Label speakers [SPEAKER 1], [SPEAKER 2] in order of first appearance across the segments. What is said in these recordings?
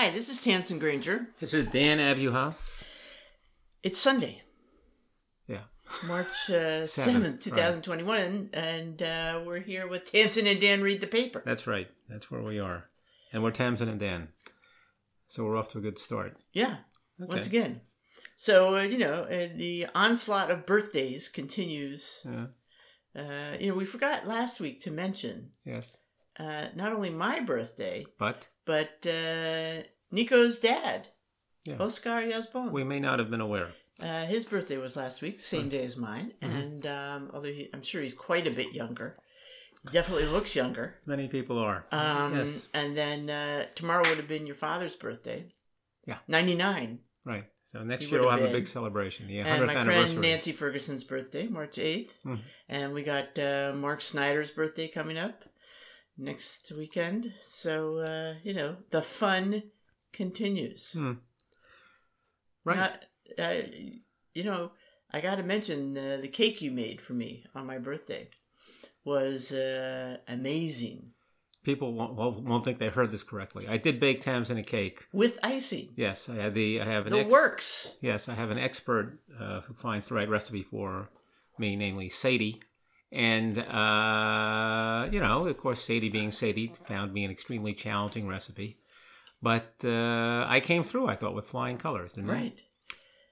[SPEAKER 1] Hi, this is Tamsin Granger.
[SPEAKER 2] This is Dan Abuha.
[SPEAKER 1] It's Sunday,
[SPEAKER 2] Yeah.
[SPEAKER 1] March uh,
[SPEAKER 2] Seventh,
[SPEAKER 1] 7th, 2021, and uh, we're here with Tamsin and Dan Read the Paper.
[SPEAKER 2] That's right. That's where we are. And we're Tamsin and Dan. So we're off to a good start.
[SPEAKER 1] Yeah, once again. So, uh, you know, uh, the onslaught of birthdays continues.
[SPEAKER 2] Yeah.
[SPEAKER 1] Uh, you know, we forgot last week to mention
[SPEAKER 2] Yes.
[SPEAKER 1] Uh, not only my birthday,
[SPEAKER 2] But
[SPEAKER 1] but uh, Nico's dad,
[SPEAKER 2] Yeah.
[SPEAKER 1] Oscar Yazbon.
[SPEAKER 2] we may not have been aware.
[SPEAKER 1] Uh, his birthday was last week, same day as mine,
[SPEAKER 2] Mm-hmm.
[SPEAKER 1] and um, although he, I'm sure he's quite a bit younger, definitely looks younger.
[SPEAKER 2] Many people are.
[SPEAKER 1] Um,
[SPEAKER 2] yes.
[SPEAKER 1] And then uh, tomorrow would have been your father's birthday.
[SPEAKER 2] Yeah.
[SPEAKER 1] 99.
[SPEAKER 2] Right. So next
[SPEAKER 1] He
[SPEAKER 2] year we'll have
[SPEAKER 1] have
[SPEAKER 2] a big celebration. The 100th
[SPEAKER 1] and my
[SPEAKER 2] anniversary.
[SPEAKER 1] friend Nancy Ferguson's birthday, March 8th.
[SPEAKER 2] Mhm.
[SPEAKER 1] And we got uh, Mark Snyder's birthday coming up next weekend. So, uh, you know, the fun continues.
[SPEAKER 2] Hmm. Right.
[SPEAKER 1] Not, uh, you know, I got to mention uh, the cake you made for me on my birthday was uh, amazing
[SPEAKER 2] people won't, won't won't think they heard this correctly. I did bake Tamsin a cake.
[SPEAKER 1] with icing.
[SPEAKER 2] Yes, I have the I have an
[SPEAKER 1] The
[SPEAKER 2] ex-
[SPEAKER 1] works.
[SPEAKER 2] Yes, I have an expert uh, who finds the right recipe for me, namely Sadie. And, uh, you know, of course, Sadie being Sadie found me an extremely challenging recipe. But uh, I came through, I thought, with flying colors, didn't I?
[SPEAKER 1] Right.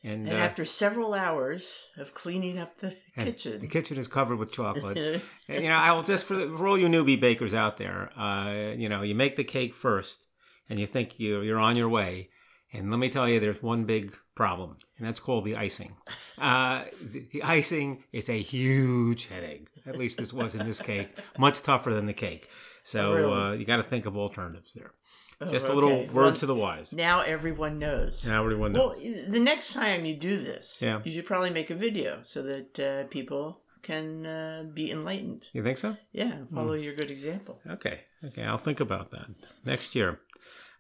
[SPEAKER 2] And,
[SPEAKER 1] And
[SPEAKER 2] uh,
[SPEAKER 1] after several hours of cleaning up the kitchen,
[SPEAKER 2] The kitchen is covered with chocolate. and, you know, I will just, for, the, for all you newbie bakers out there, uh, you know, you make the cake first and you think you, you're on your way. And let me tell you, there's one big problem, and that's called the icing. Uh, the, the icing is a huge headache. At least this was in this cake, much tougher than the cake. So
[SPEAKER 1] Really?
[SPEAKER 2] uh, you got to think of alternatives there.
[SPEAKER 1] Oh,
[SPEAKER 2] Just a little
[SPEAKER 1] okay.
[SPEAKER 2] word
[SPEAKER 1] Well,
[SPEAKER 2] to the wise.
[SPEAKER 1] Now everyone knows.
[SPEAKER 2] Now everyone knows.
[SPEAKER 1] Well, the next time you do this,
[SPEAKER 2] Yeah.
[SPEAKER 1] you should probably make a video so that uh, people can uh, be enlightened.
[SPEAKER 2] you think so?
[SPEAKER 1] Yeah, follow
[SPEAKER 2] Hmm.
[SPEAKER 1] your good example.
[SPEAKER 2] Okay. Okay. I'll think about that next year.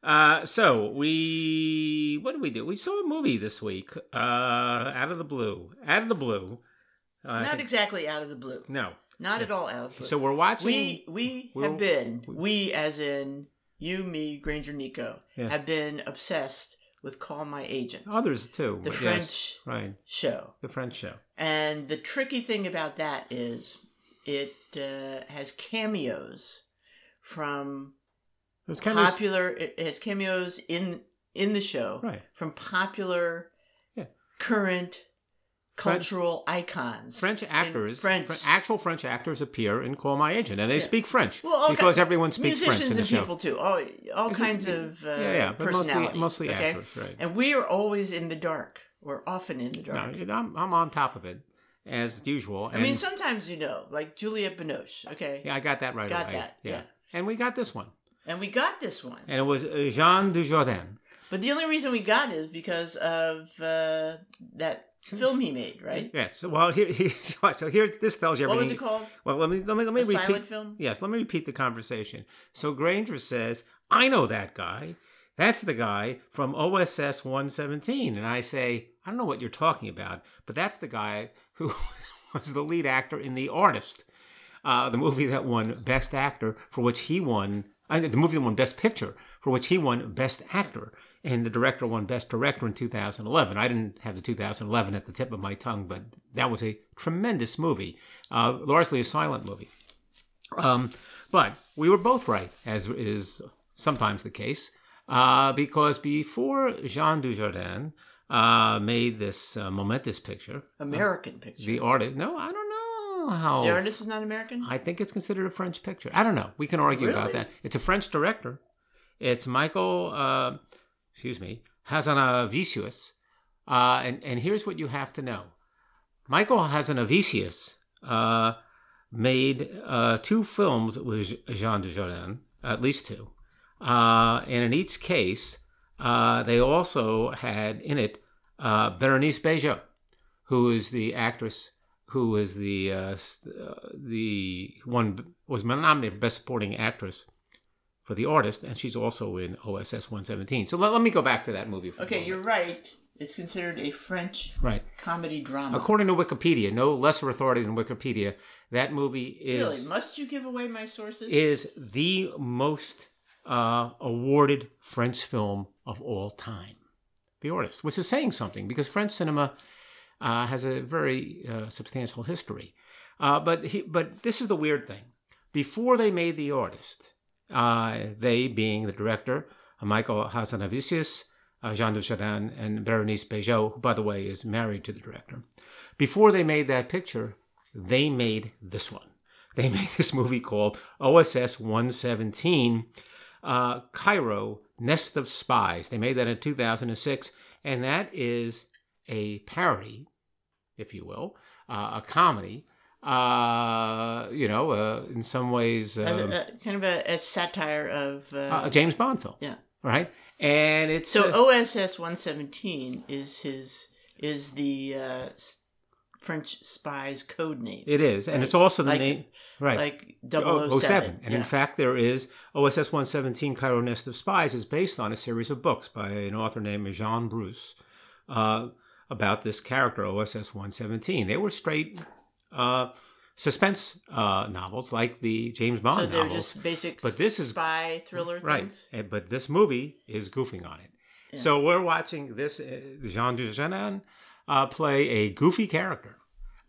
[SPEAKER 2] Uh, so we, what did we do? We saw a movie this week, uh, out of the blue, out of the blue. Uh,
[SPEAKER 1] Not exactly out of the blue.
[SPEAKER 2] no.
[SPEAKER 1] Not at all out of the blue.
[SPEAKER 2] So we're watching.
[SPEAKER 1] we we have been we as in you, me, Granger, Nico
[SPEAKER 2] Yeah.
[SPEAKER 1] have been obsessed with Call My Agent,
[SPEAKER 2] others too.
[SPEAKER 1] the French
[SPEAKER 2] yes, right?
[SPEAKER 1] show.
[SPEAKER 2] The French show.
[SPEAKER 1] And the tricky thing about that is it uh, has cameos from
[SPEAKER 2] It was kind of
[SPEAKER 1] popular. It has cameos in in the show
[SPEAKER 2] right.
[SPEAKER 1] from popular,
[SPEAKER 2] Yeah.
[SPEAKER 1] current
[SPEAKER 2] French-
[SPEAKER 1] cultural icons.
[SPEAKER 2] French actors,
[SPEAKER 1] French.
[SPEAKER 2] Fr- actual French actors appear in Call My Agent, and they
[SPEAKER 1] Yeah.
[SPEAKER 2] speak French
[SPEAKER 1] Well,
[SPEAKER 2] because
[SPEAKER 1] ki-
[SPEAKER 2] everyone speaks French in the
[SPEAKER 1] musicians
[SPEAKER 2] the
[SPEAKER 1] and
[SPEAKER 2] show.
[SPEAKER 1] people too. All all
[SPEAKER 2] Is it-
[SPEAKER 1] kinds of uh,
[SPEAKER 2] yeah, yeah, but mostly, mostly
[SPEAKER 1] okay?
[SPEAKER 2] actors, right?
[SPEAKER 1] And we are always in the dark. We're often in the dark. No.
[SPEAKER 2] I'm, I'm on top of it as usual.
[SPEAKER 1] I mean, sometimes you know, like Juliette Binoche. Okay,
[SPEAKER 2] yeah, I got that right
[SPEAKER 1] got
[SPEAKER 2] away.
[SPEAKER 1] that. Yeah.
[SPEAKER 2] and we got this one,
[SPEAKER 1] and we got this one.
[SPEAKER 2] and it was uh, Jean Dujardin.
[SPEAKER 1] But the only reason we got it is because of uh, that film he made, right?
[SPEAKER 2] Yes. Well, here, here so here's this tells you everything.
[SPEAKER 1] What was it called?
[SPEAKER 2] Well, let me let me let me
[SPEAKER 1] A
[SPEAKER 2] repeat.
[SPEAKER 1] silent film?
[SPEAKER 2] Yes, let me repeat the conversation. So Granger says, "I know that guy. That's the guy from OSS 117." And I say, "I don't know what you're talking about, but that's the guy who was the lead actor in The Artist, uh, the movie that won Best Actor, for which he won. The movie won Best Picture, for which he won Best Actor." And the director won Best Director in 2011. I didn't have the 2011 at the tip of my tongue, but that was a tremendous movie, uh, largely a silent movie. Um, but we were both right, as is sometimes the case, uh, because before Jean Dujardin uh, made this uh, momentous picture,
[SPEAKER 1] American picture.
[SPEAKER 2] the artist, no, I don't know how.
[SPEAKER 1] the artist is not American.
[SPEAKER 2] I think it's considered a French picture. I don't know. We can argue about that. It's a French director. It's Michael, uh, excuse me, Hazanavicius. Uh, and, and here's what you have to know. Michael Hazanavicius uh, made uh, two films with Jean Dujardin, at least two. Uh, and in each case, uh, they also had in it uh, Berenice Bejo, who is the actress who is the uh, uh, the one was nominated for best supporting actress for the artist, and she's also in OSS 117. So let, let me go back to that movie. For
[SPEAKER 1] okay, you're right. It's considered a French
[SPEAKER 2] right.
[SPEAKER 1] comedy drama.
[SPEAKER 2] According to Wikipedia, no lesser authority than Wikipedia, that movie is
[SPEAKER 1] really? Must you give away my sources?
[SPEAKER 2] is the most uh, awarded French film of all time. The artist, which is saying something because French cinema uh, has a very uh, substantial history. Uh, but he, but this is the weird thing. Before they made The Artist, uh, they being the director, Michael Hazanavicius, uh, Jean Dujardin, and Berenice Bejo, who, by the way, is married to the director. Before they made that picture, they made this one. They made this movie called OSS 117, uh, Cairo, Nest of Spies. They made that in 2006, and that is a parody, if you will, uh, a comedy. Uh, you know, uh, in some ways,
[SPEAKER 1] A-
[SPEAKER 2] um,
[SPEAKER 1] a- kind of a, a satire of. Uh,
[SPEAKER 2] a James Bond film.
[SPEAKER 1] yeah.
[SPEAKER 2] Right? And it's.
[SPEAKER 1] So
[SPEAKER 2] uh,
[SPEAKER 1] OSS 117 is his is the uh, French spy's code name,
[SPEAKER 2] it is. And it's also the
[SPEAKER 1] Like-
[SPEAKER 2] name. Right.
[SPEAKER 1] like
[SPEAKER 2] Oh,
[SPEAKER 1] 007.
[SPEAKER 2] 07. And
[SPEAKER 1] yeah.
[SPEAKER 2] in fact, there is OSS 117 Cairo Nest of Spies is based on a series of books by an author named Jean Bruce uh, about this character, OSS 117. They were straight uh, suspense uh, novels like the James Bond
[SPEAKER 1] so they're
[SPEAKER 2] novels.
[SPEAKER 1] just basic
[SPEAKER 2] But this is-
[SPEAKER 1] spy thriller
[SPEAKER 2] Right.
[SPEAKER 1] things.
[SPEAKER 2] And- But this movie is goofing on it.
[SPEAKER 1] Yeah.
[SPEAKER 2] So we're watching this uh, Jean Dujardin uh, play a goofy character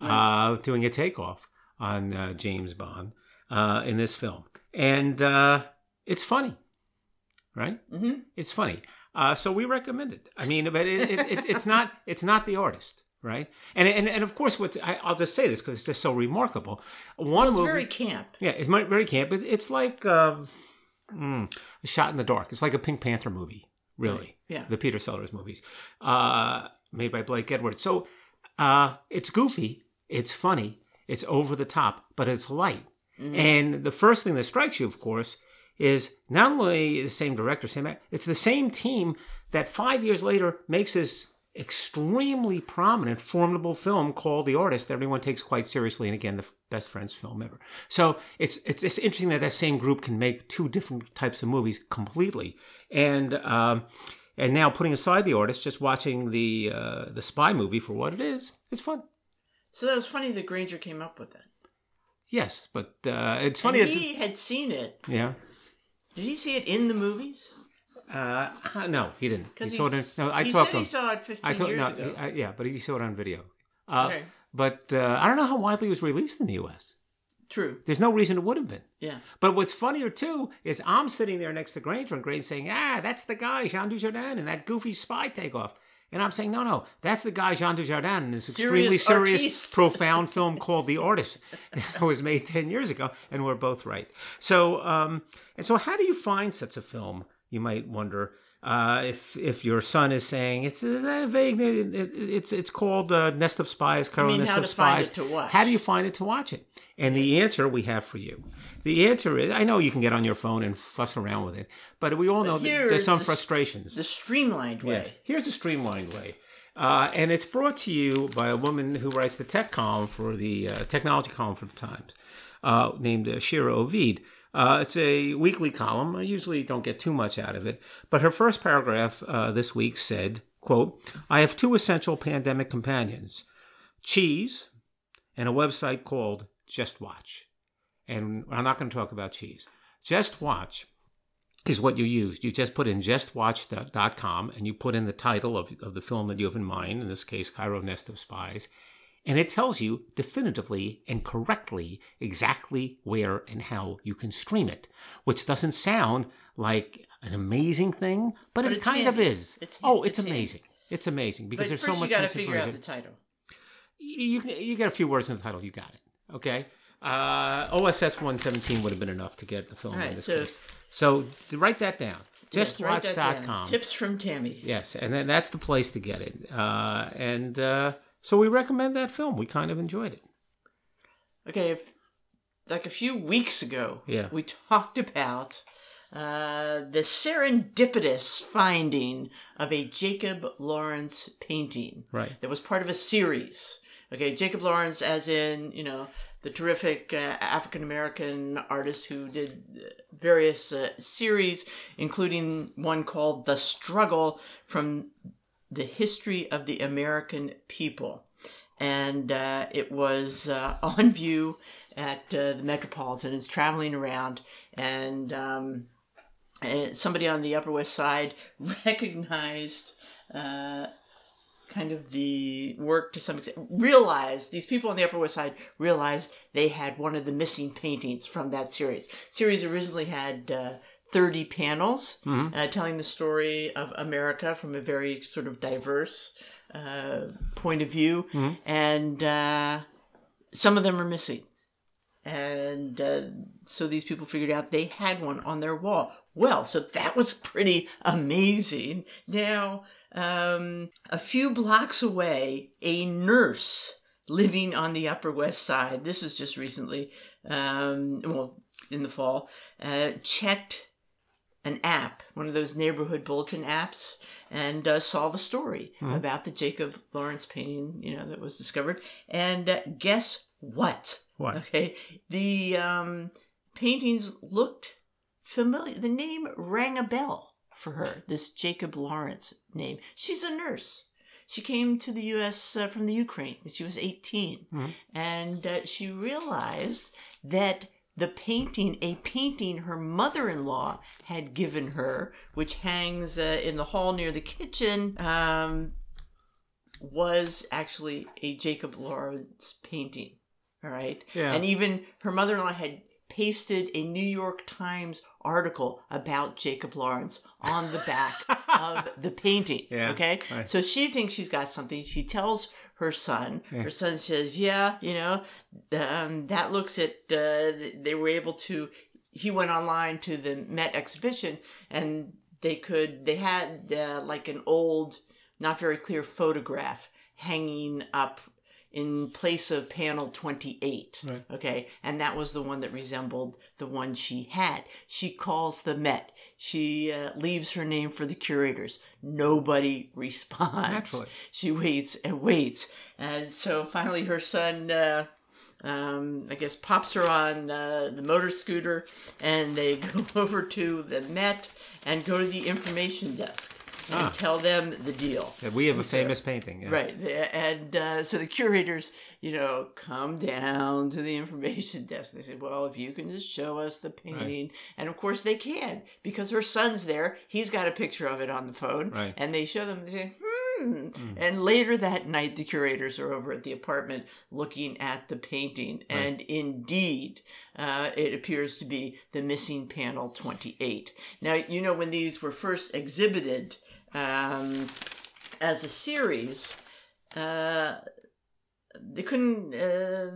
[SPEAKER 2] uh, doing a takeoff on uh, James Bond uh, in this film. And uh, it's funny, right?
[SPEAKER 1] Mm-hmm.
[SPEAKER 2] It's funny. Uh, so we recommend it. I mean, but it, it, it, it's not it's not the artist, right? And and, and of course, what I, I'll just say this because it's just so remarkable. One
[SPEAKER 1] Well, it's
[SPEAKER 2] movie,
[SPEAKER 1] very camp.
[SPEAKER 2] yeah, it's very camp. It's, it's like um, mm, a shot in the dark. It's like a Pink Panther movie, really.
[SPEAKER 1] Yeah.
[SPEAKER 2] The Peter Sellers movies, uh, made by Blake Edwards. So uh, it's goofy, it's funny, it's over the top, but it's light.
[SPEAKER 1] Mhm.
[SPEAKER 2] And the first thing that strikes you, of course, is not only the same director, same act- it's the same team that five years later makes this extremely prominent, formidable film called The Artist that everyone takes quite seriously, and again, the best friends film ever. So it's it's, it's interesting that that same group can make two different types of movies completely, and um, and now putting aside The Artist, just watching the uh, the spy movie for what it is, it's fun.
[SPEAKER 1] So that was funny that Granger came up with that.
[SPEAKER 2] Yes, but uh, it's funny.
[SPEAKER 1] And
[SPEAKER 2] that-
[SPEAKER 1] he had seen it.
[SPEAKER 2] yeah.
[SPEAKER 1] Did he see it in the movies?
[SPEAKER 2] Uh, uh, no, he didn't. He saw it. In, no, I
[SPEAKER 1] he said he saw it 15
[SPEAKER 2] I told,
[SPEAKER 1] years
[SPEAKER 2] no,
[SPEAKER 1] ago.
[SPEAKER 2] I- yeah, but he saw it on video. Uh,
[SPEAKER 1] okay.
[SPEAKER 2] But uh, I don't know how widely it was released in the U.S.
[SPEAKER 1] True.
[SPEAKER 2] There's no reason it would have been.
[SPEAKER 1] Yeah.
[SPEAKER 2] But what's funnier too is I'm sitting there next to Granger and Granger saying, "Ah, that's the guy Jean Dujardin and that goofy spy takeoff." And I'm saying, "No, no, that's the guy Jean Dujardin in this extremely
[SPEAKER 1] Serious
[SPEAKER 2] serious,
[SPEAKER 1] artiste."
[SPEAKER 2] profound film called The Artist that was made ten years ago." And we're both right. So, um, and so, how do you find such a film? You might wonder. Uh, if if your son is saying it's uh, vague, it, it, it's it's called uh, Nest of Spies,
[SPEAKER 1] Cairo
[SPEAKER 2] Nest
[SPEAKER 1] how
[SPEAKER 2] of Spies.
[SPEAKER 1] it to watch.
[SPEAKER 2] How do you find it to watch it? And the answer we have for you. The answer is I know you can get on your phone and fuss around with it, but we all know that there's some
[SPEAKER 1] the
[SPEAKER 2] frustrations.
[SPEAKER 1] The streamlined way.
[SPEAKER 2] Yes. Here's a streamlined way. Uh, and it's brought to you by a woman who writes the tech column for the uh, technology column for the Times, uh, named uh, Shira Ovide. Uh, it's a weekly column. I usually don't get too much out of it, but her first paragraph uh, this week said, "quote I have two essential pandemic companions: cheese and a website called Just Watch." And I'm not going to talk about cheese. Just Watch is what you use. You just put in justwatch.com and you put in the title of, of the film that you have in mind, in this case, Cairo Nest of Spies, and it tells you definitively and correctly exactly where and how you can stream it, which doesn't sound like an amazing thing, but,
[SPEAKER 1] But
[SPEAKER 2] it kind of is.
[SPEAKER 1] It's
[SPEAKER 2] oh,
[SPEAKER 1] handy.
[SPEAKER 2] it's
[SPEAKER 1] It's handy.
[SPEAKER 2] amazing. It's amazing because
[SPEAKER 1] But
[SPEAKER 2] there's so much
[SPEAKER 1] you got to figure out the title.
[SPEAKER 2] You, you, you get a few words in the title, you got it. Okay? Uh, OSS 117 would have been enough to get the film
[SPEAKER 1] All
[SPEAKER 2] in
[SPEAKER 1] right,
[SPEAKER 2] this
[SPEAKER 1] so-
[SPEAKER 2] case. So write that down.
[SPEAKER 1] Yes.
[SPEAKER 2] Justwatch.com.
[SPEAKER 1] Tips from Tammy.
[SPEAKER 2] Yes, and then that's the place to get it. Uh, and uh, so we recommend that film. We kind of enjoyed it.
[SPEAKER 1] Okay, if like a few weeks ago,
[SPEAKER 2] Yeah.
[SPEAKER 1] we talked about uh, the serendipitous finding of a Jacob Lawrence painting
[SPEAKER 2] Right.
[SPEAKER 1] that was part of a series. Okay, Jacob Lawrence, as in you know the terrific uh, African American artist who did uh, various uh, series, including one called "The Struggle" from the history of the American people. And uh, it was uh, on view at uh, the Metropolitan. It's traveling around, and um, uh, somebody on the Upper West Side recognized uh, kind of the work to some extent, realized these people on the Upper West Side realized they had one of the missing paintings from that series. Series originally had uh, 30 panels uh, telling the story of America from a very sort of diverse uh, point of view, and uh, some of them are missing. And uh, so these people figured out they had one on their wall. Well, so that was pretty amazing. Now, um, a few blocks away, a nurse living on the Upper West Side, this is just recently, um, well, in the fall, uh, checked an app, one of those neighborhood bulletin apps, and uh, saw the story about the Jacob Lawrence painting, you know, that was discovered. And uh, guess what?
[SPEAKER 2] What?
[SPEAKER 1] Okay, the um, paintings looked familiar. The name rang a bell for her. This Jacob Lawrence name. She's a nurse. She came to the U.S. Uh, from the Ukraine when she was 18, and uh, she realized that the painting, a painting her mother-in-law had given her, which hangs uh, in the hall near the kitchen, um, was actually a Jacob Lawrence painting. All right.
[SPEAKER 2] Yeah.
[SPEAKER 1] And even her mother in law had pasted a New York Times article about Jacob Lawrence on the back of the painting.
[SPEAKER 2] Yeah,
[SPEAKER 1] Okay.
[SPEAKER 2] right.
[SPEAKER 1] So she thinks she's got something. She tells her son. Her son says, Yeah, you know, um, that looks at, uh, they were able to, he went online to the Met exhibition and they could, they had uh, like an old, not very clear photograph hanging up in place of panel 28.
[SPEAKER 2] Right.
[SPEAKER 1] Okay. And that was the one that resembled the one she had. She calls the Met. She uh, leaves her name for the curators. Nobody responds.
[SPEAKER 2] Naturally.
[SPEAKER 1] She waits and waits. And so finally her son, uh, um, I guess, pops her on uh, the motor scooter and they go over to the Met and go to the information desk and
[SPEAKER 2] Ah.
[SPEAKER 1] tell them the deal.
[SPEAKER 2] Yeah, we have a
[SPEAKER 1] So-
[SPEAKER 2] famous painting. Yes.
[SPEAKER 1] Right. And uh, so the curators, you know, come down to the information desk. They say, well, if you can just show us the painting. And of course they can because her son's there. He's got a picture of it on the phone.
[SPEAKER 2] Right.
[SPEAKER 1] And they show them, they say, hmm. And later that night, the curators are over at the apartment looking at the painting. And indeed, uh, it appears to be the missing panel 28. Now, you know, when these were first exhibited, um, as a series, uh, they couldn't. Uh,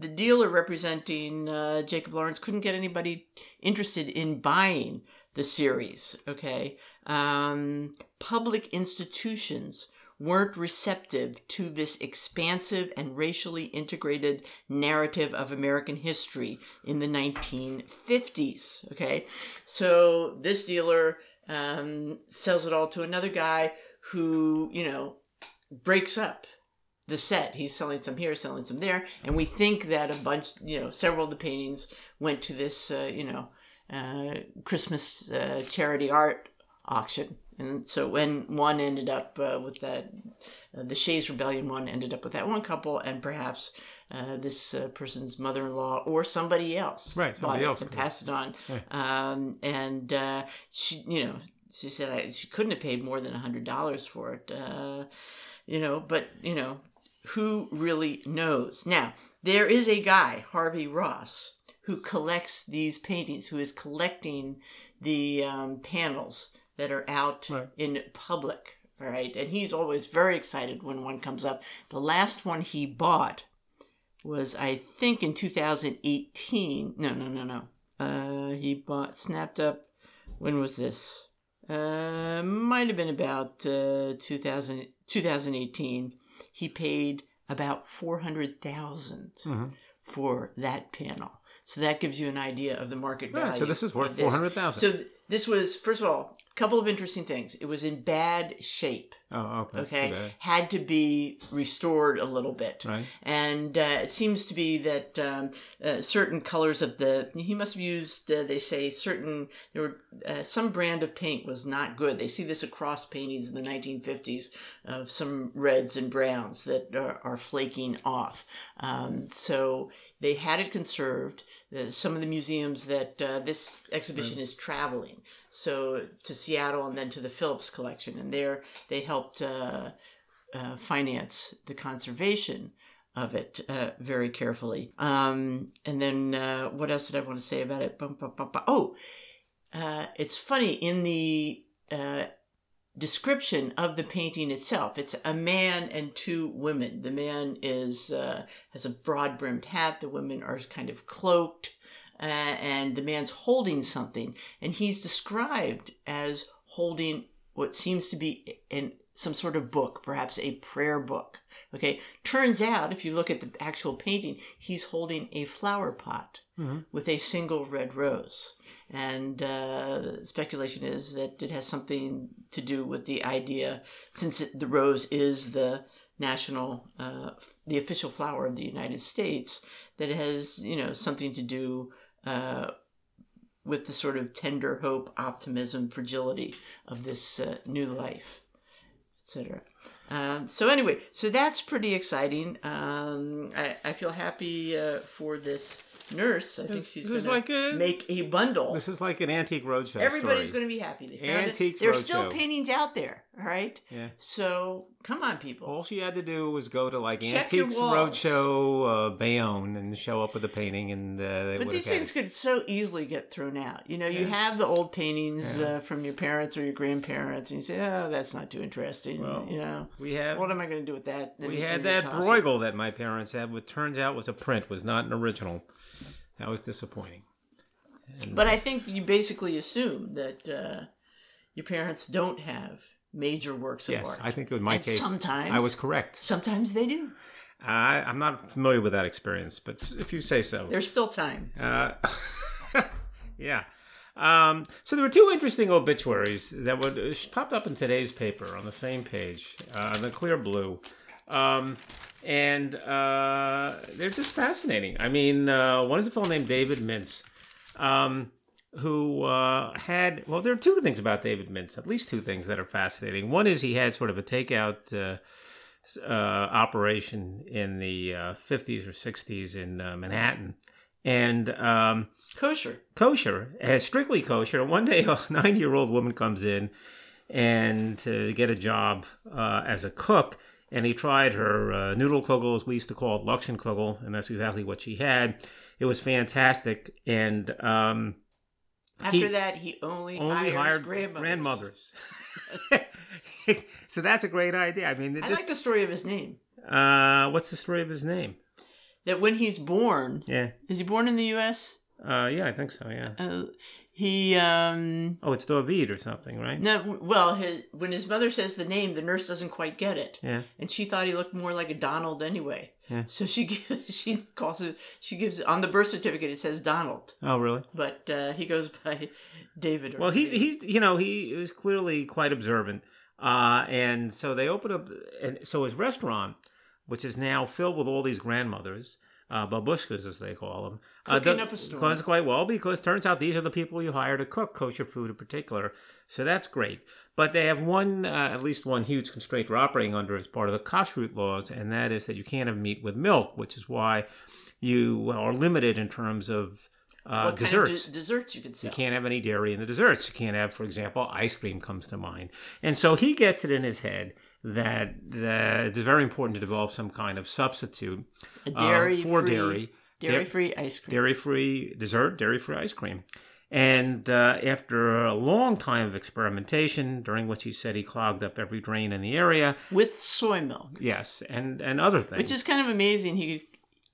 [SPEAKER 1] the dealer representing uh, Jacob Lawrence couldn't get anybody interested in buying the series. Okay, um, public institutions weren't receptive to this expansive and racially integrated narrative of American history in the 1950s. Okay, so this dealer um, sells it all to another guy who, you know, breaks up the set. He's selling some here, selling some there, and we think that a bunch, you know, several of the paintings went to this, uh, you know, uh, Christmas uh, charity art auction. And so when one ended up uh, with that, uh, the Shays Rebellion one ended up with that one couple, and perhaps uh, this uh, person's mother-in-law or somebody else,
[SPEAKER 2] Right, somebody else
[SPEAKER 1] and passed it on.
[SPEAKER 2] Yeah.
[SPEAKER 1] Um, and uh, she, you know, she said I, she couldn't have paid more than a hundred dollars for it. Uh, you know, but you know, who really knows? Now there is a guy, Harvey Ross, who collects these paintings, who is collecting the um, panels that are out
[SPEAKER 2] Right.
[SPEAKER 1] in public. All right, and he's always very excited when one comes up. The last one he bought was, I think, in 2018. No, no, no, no. Uh, he bought, snapped up. When was this? Uh, might have been about uh, 2000, 2018. He paid about 400,000
[SPEAKER 2] Mhm.
[SPEAKER 1] for that panel. So that gives you an idea of the market value.
[SPEAKER 2] so this is worth four hundred thousand.
[SPEAKER 1] So this was, first of all, couple of interesting things. It was in bad shape.
[SPEAKER 2] Oh, okay.
[SPEAKER 1] Okay, had to be restored a little bit,
[SPEAKER 2] Right.
[SPEAKER 1] and uh, it seems to be that um, uh, certain colors of the he must have used. Uh, they say certain there were uh, some brand of paint was not good. They see this across paintings in the 1950s of some reds and browns that are, are flaking off. Um, so they had it conserved. Some of the museums that uh, this exhibition is traveling, so to Seattle and then to the Phillips collection, and there they helped uh, uh, finance the conservation of it uh, very carefully. Um, and then uh, what else did I want to say about it? Oh, uh, it's funny in the uh, description of the painting itself. It's a man and two women. The man is has a broad brimmed hat. The women are kind of cloaked, uh, and the man's holding something, and he's described as holding what seems to be an some sort of book, perhaps a prayer book. Okay, turns out if you look at the actual painting, he's holding a flower pot
[SPEAKER 2] Mhm.
[SPEAKER 1] with a single red rose. And uh, speculation is that it has something to do with the idea, since it, the rose is the national, uh, the official flower of the United States, that it has, you know, something to do uh, with the sort of tender hope, optimism, fragility of this uh, new life, etc. Um, so anyway, so that's pretty exciting. Um, I, I feel happy uh, for this nurse. I think
[SPEAKER 2] This-
[SPEAKER 1] she's going
[SPEAKER 2] is
[SPEAKER 1] to make a bundle.
[SPEAKER 2] This is like an antique roadshow
[SPEAKER 1] Everybody's going to be happy. They found
[SPEAKER 2] Antique
[SPEAKER 1] it. There's still paintings out there, all right?
[SPEAKER 2] Yeah.
[SPEAKER 1] So come on, people.
[SPEAKER 2] All she had to do was go to like
[SPEAKER 1] Check
[SPEAKER 2] Antiques. Roadshow uh, Bayonne and show up with a painting, and uh, they
[SPEAKER 1] But these things
[SPEAKER 2] it.
[SPEAKER 1] could so easily get thrown out. You know, you have the old paintings
[SPEAKER 2] Yeah.
[SPEAKER 1] uh, from your parents or your grandparents, and you say, "Oh, that's not too interesting."
[SPEAKER 2] Well,
[SPEAKER 1] you know,
[SPEAKER 2] We have
[SPEAKER 1] what am I going to do with that?
[SPEAKER 2] we had that
[SPEAKER 1] toss.
[SPEAKER 2] Bruegel that my parents had, which turns out was a print, was not an original. That was disappointing. And-
[SPEAKER 1] But I think you basically assume that uh, your parents don't have major works of
[SPEAKER 2] yes,
[SPEAKER 1] art.
[SPEAKER 2] I think in my
[SPEAKER 1] And
[SPEAKER 2] case,
[SPEAKER 1] sometimes
[SPEAKER 2] I was correct.
[SPEAKER 1] Sometimes they do.
[SPEAKER 2] I, I'm not familiar with that experience, but if you say so.
[SPEAKER 1] There's still time.
[SPEAKER 2] Uh, yeah. Um, so there were two interesting obituaries that would uh, popped up in today's paper on the same page, uh, the clear blue, um, and uh, they're just fascinating. I mean, uh, one is a fellow named David Mintz, um, who uh, had well, there are two things about David Mintz, at least two things that are fascinating. One is he had sort of a takeout. Uh, uh, operation in the uh, 50s or 60s in uh, Manhattan, and um,
[SPEAKER 1] Kosher.
[SPEAKER 2] kosher, as strictly kosher. One day, a 90 year old woman comes in and to get a job uh, as a cook. And he tried her uh, noodle kugel, as we used to call it, lokshen kugel, and that's exactly what she had. It was fantastic. And um,
[SPEAKER 1] After
[SPEAKER 2] He
[SPEAKER 1] that, he only,
[SPEAKER 2] only hired
[SPEAKER 1] grandmothers.
[SPEAKER 2] grandmothers. so that's a great idea. I mean,
[SPEAKER 1] I
[SPEAKER 2] this,
[SPEAKER 1] like the story of his name.
[SPEAKER 2] uh, what's the story of his name?
[SPEAKER 1] That when he's born,
[SPEAKER 2] Yeah.
[SPEAKER 1] is he born in the U.S.?
[SPEAKER 2] Uh, yeah, I think so. Yeah.
[SPEAKER 1] Uh, he um
[SPEAKER 2] Oh, it's David or something, right?
[SPEAKER 1] no well his when his mother says the name the nurse doesn't quite get it
[SPEAKER 2] Yeah.
[SPEAKER 1] and she thought he looked more like a Donald anyway
[SPEAKER 2] Yeah.
[SPEAKER 1] so she gives she calls it she gives on the birth certificate it says Donald
[SPEAKER 2] Oh, really?
[SPEAKER 1] but uh, he goes by David or
[SPEAKER 2] Well, he's he's you know he is clearly quite observant, uh, and so they open up, and so his restaurant, which is now filled with all these grandmothers. Uh, babushkas, as they call them,
[SPEAKER 1] Cooking
[SPEAKER 2] does-
[SPEAKER 1] up a storm.
[SPEAKER 2] Does quite well because turns out these are the people you hire to cook kosher food in particular. So that's great. But they have one, uh, at least one huge constraint they're operating under as part of the kashrut laws, and that is that you can't have meat with milk, which is why you are limited in terms of uh,
[SPEAKER 1] what
[SPEAKER 2] desserts.
[SPEAKER 1] kind of de- desserts you could sell
[SPEAKER 2] You can't have any dairy in the desserts. You can't have, for example, ice cream comes to mind. And so he gets it in his head that, that it's very important to develop some kind of substitute
[SPEAKER 1] a
[SPEAKER 2] uh,
[SPEAKER 1] dairy
[SPEAKER 2] for
[SPEAKER 1] free,
[SPEAKER 2] dairy,
[SPEAKER 1] dairy free ice cream
[SPEAKER 2] dairy free dessert, dairy free ice cream. And uh, after a long time of experimentation, during which he said he clogged up every drain in the area,
[SPEAKER 1] with soy milk
[SPEAKER 2] yes, and, and other things.
[SPEAKER 1] which is kind of amazing he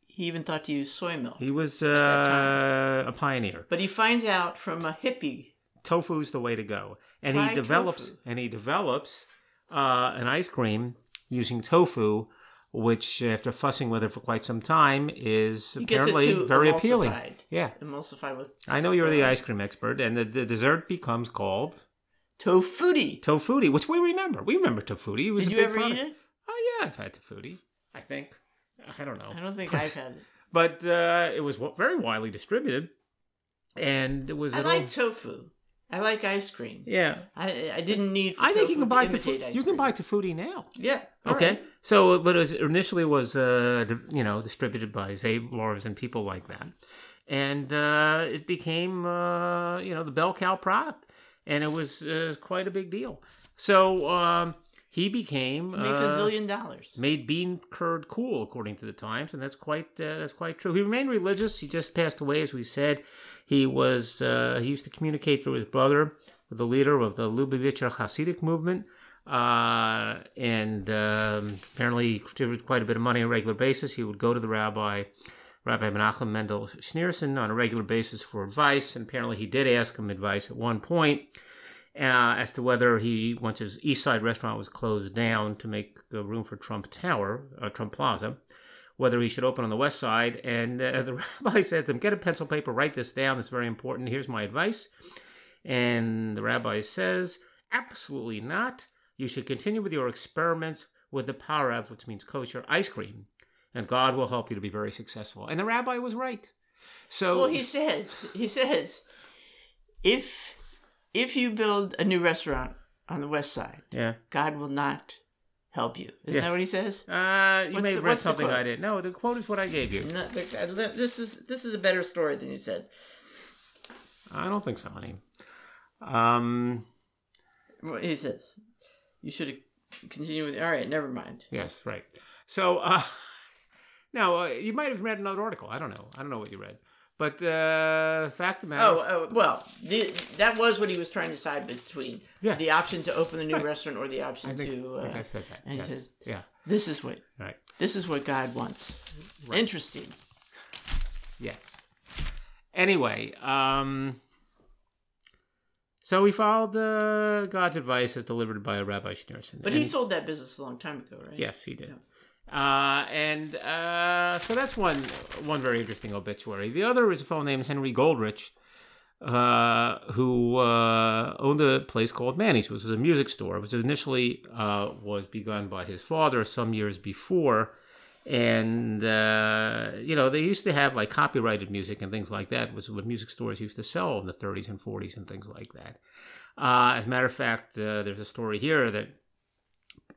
[SPEAKER 1] he even thought to use soy milk
[SPEAKER 2] he was uh, a pioneer.
[SPEAKER 1] but he finds out from a hippie
[SPEAKER 2] tofu's the way to go and
[SPEAKER 1] Try
[SPEAKER 2] he develops
[SPEAKER 1] tofu.
[SPEAKER 2] and he develops uh, an ice cream using tofu which after fussing with it for quite some time is
[SPEAKER 1] he
[SPEAKER 2] apparently very appealing yeah
[SPEAKER 1] emulsified with
[SPEAKER 2] i know you're the ice cream expert and the, the dessert becomes called
[SPEAKER 1] Tofutti.
[SPEAKER 2] Tofutti, which we remember. We remember Tofutti. It was
[SPEAKER 1] Did
[SPEAKER 2] a
[SPEAKER 1] you ever eat it?
[SPEAKER 2] Oh yeah, I've had Tofutti. I think. I don't know.
[SPEAKER 1] I don't think
[SPEAKER 2] But-
[SPEAKER 1] I've had it.
[SPEAKER 2] But uh, it was very widely distributed, and it was.
[SPEAKER 1] I like
[SPEAKER 2] old-
[SPEAKER 1] tofu. I like ice cream.
[SPEAKER 2] Yeah,
[SPEAKER 1] I I didn't need.
[SPEAKER 2] I think you can
[SPEAKER 1] to
[SPEAKER 2] buy
[SPEAKER 1] imitate
[SPEAKER 2] Tofu-
[SPEAKER 1] ice
[SPEAKER 2] You can
[SPEAKER 1] cream.
[SPEAKER 2] buy Tofutti now.
[SPEAKER 1] Yeah. all
[SPEAKER 2] Okay,
[SPEAKER 1] right.
[SPEAKER 2] so but it was initially was uh, di- you know distributed by Zabe and people like that, and uh, it became uh, you know the bell cow product, and it was uh, quite a big deal. So um, he became
[SPEAKER 1] Makes a
[SPEAKER 2] uh,
[SPEAKER 1] zillion dollars.
[SPEAKER 2] made bean curd cool, according to the Times, and that's quite uh, that's quite true. He remained religious. He just passed away, as we said. He was uh, he used to communicate through his brother the leader of the Lubavitcher Hasidic movement, uh, and um, apparently he contributed quite a bit of money on a regular basis. He would go to the rabbi. Rabbi Menachem Mendel Schneerson on a regular basis for advice, and apparently he did ask him advice at one point uh, as to whether he, once his East Side restaurant was closed down to make room for Trump Tower, uh, Trump Plaza, whether he should open on the West Side. And uh, the rabbi says to him, "Get a pencil paper, write this down. It's very important. Here's my advice." And the rabbi says, "Absolutely not. You should continue with your experiments with the pareve, which means kosher ice cream, and God will help you to be very successful." And the rabbi was right. So
[SPEAKER 1] Well, he says he says if if you build a new restaurant on the west side,
[SPEAKER 2] yeah.
[SPEAKER 1] God will not help you. Isn't
[SPEAKER 2] Yes.
[SPEAKER 1] that what he says?
[SPEAKER 2] Uh, you
[SPEAKER 1] What's
[SPEAKER 2] may
[SPEAKER 1] the-
[SPEAKER 2] have read something? I didn't. No, the quote is what I gave you.
[SPEAKER 1] No, this is this is a better story than you said.
[SPEAKER 2] I don't think so, honey. Um,
[SPEAKER 1] What He says you should continue with. All right, never mind.
[SPEAKER 2] yes, right. So, uh, now uh, you might have read another article. I don't know. I don't know what you read, but uh, fact of the matter.
[SPEAKER 1] Oh, oh well, the, that was what he was trying to decide between
[SPEAKER 2] Yeah.
[SPEAKER 1] the option to open a new
[SPEAKER 2] Right.
[SPEAKER 1] restaurant or the option
[SPEAKER 2] I think,
[SPEAKER 1] to.
[SPEAKER 2] I
[SPEAKER 1] Uh,
[SPEAKER 2] I said that.
[SPEAKER 1] and he
[SPEAKER 2] yes.
[SPEAKER 1] says-
[SPEAKER 2] yeah.
[SPEAKER 1] this is what
[SPEAKER 2] Right.
[SPEAKER 1] this is what God wants. Interesting.
[SPEAKER 2] Yes. Anyway, um, so we followed uh, God's advice as delivered by a Rabbi Schneerson.
[SPEAKER 1] But he sold that business a long time ago, right?
[SPEAKER 2] Yes, he did. Uh, and uh, so that's one one very interesting obituary. The other is a fellow named Henry Goldrich, uh, who uh, owned a place called Manny's, which was a music store. Was initially uh, was begun by his father some years before, and uh, you know they used to have like copyrighted music and things like that, was what music stores used to sell in the 30s and 40s and things like that. Uh, as a matter of fact, there's a story here that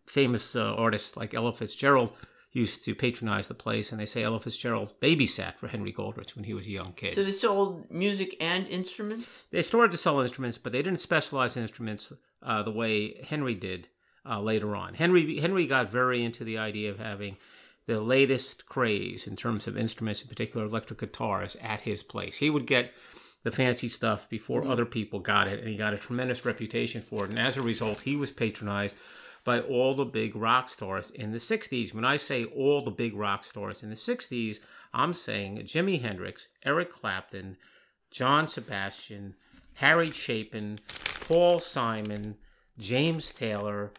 [SPEAKER 2] famous uh, artists like Ella Fitzgerald used to patronize the place, and they say Ella Fitzgerald babysat for Henry Goldrich when he was a young kid.
[SPEAKER 1] So they sold music and instruments.
[SPEAKER 2] they started to sell instruments, but they didn't specialize in instruments uh, the way Henry did uh, later on. Henry Henry got very into the idea of having the latest craze in terms of instruments, in particular electric guitars, at his place. He would get the fancy stuff before other people got it, and he got a tremendous reputation for it. And as a result, he was patronized by all the big rock stars in the 60s. When I say all the big rock stars in the 60s, I'm saying Jimi Hendrix, Eric Clapton, John Sebastian, Harry Chapin, Paul Simon, James Taylor,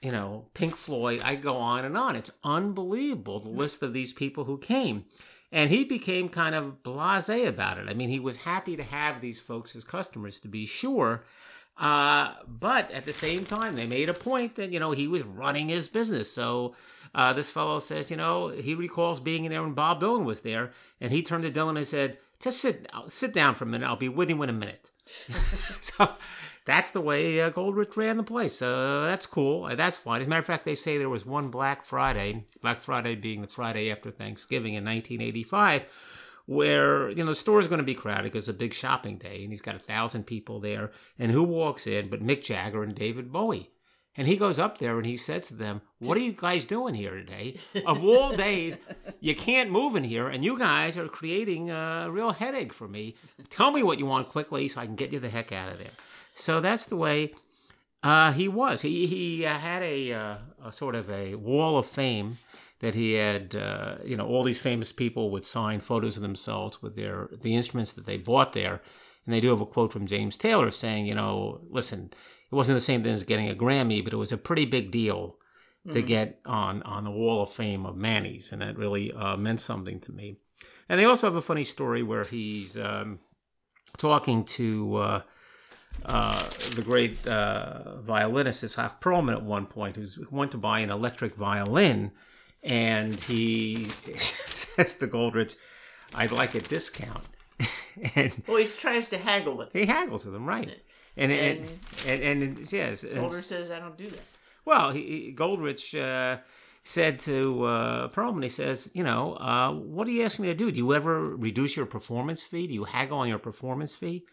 [SPEAKER 2] you know, Pink Floyd. I go on and on. It's unbelievable the list of these people who came. And he became kind of blase about it. I mean, he was happy to have these folks as customers, to be sure. Uh, but at the same time, they made a point that, you know, he was running his business. So uh, this fellow says, you know, he recalls being in there when Bob Dylan was there. And he turned to Dylan and said, just sit, sit down for a minute. I'll be with you in a minute. so that's the way uh, Goldrich ran the place. Uh, that's cool. Uh, that's fine. As a matter of fact, they say there was one Black Friday, Black Friday being the Friday after Thanksgiving in 1985, where you know the store is going to be crowded because it's a big shopping day, and he's got a thousand people there. And who walks in but Mick Jagger and David Bowie? And he goes up there and he says to them, What are you guys doing here today? Of all days, you can't move in here, and you guys are creating a real headache for me. Tell me what you want quickly so I can get you the heck out of there. So that's the way uh, he was. He, he uh, had a, uh, a sort of a wall of fame that he had, uh, you know, all these famous people would sign photos of themselves with their the instruments that they bought there. And they do have a quote from James Taylor saying, you know, listen, it wasn't the same thing as getting a Grammy, but it was a pretty big deal to get on on the Wall of Fame of Manny's, and that really uh, meant something to me. And they also have a funny story where he's um, talking to uh, uh, the great uh, violinist Isaac Perlman at one point, who went to buy an electric violin, and he says to Goldrich, "I'd like a discount." and
[SPEAKER 1] Well, he tries to haggle with it.
[SPEAKER 2] he haggles with him, right? And and and, and, and yes, and-
[SPEAKER 1] Goldrich says, I don't do that.
[SPEAKER 2] well, he, Goldrich uh, said to uh, Perlman, he says, you know, uh, what are you asking me to do? Do you ever reduce your performance fee? Do you haggle on your performance fee?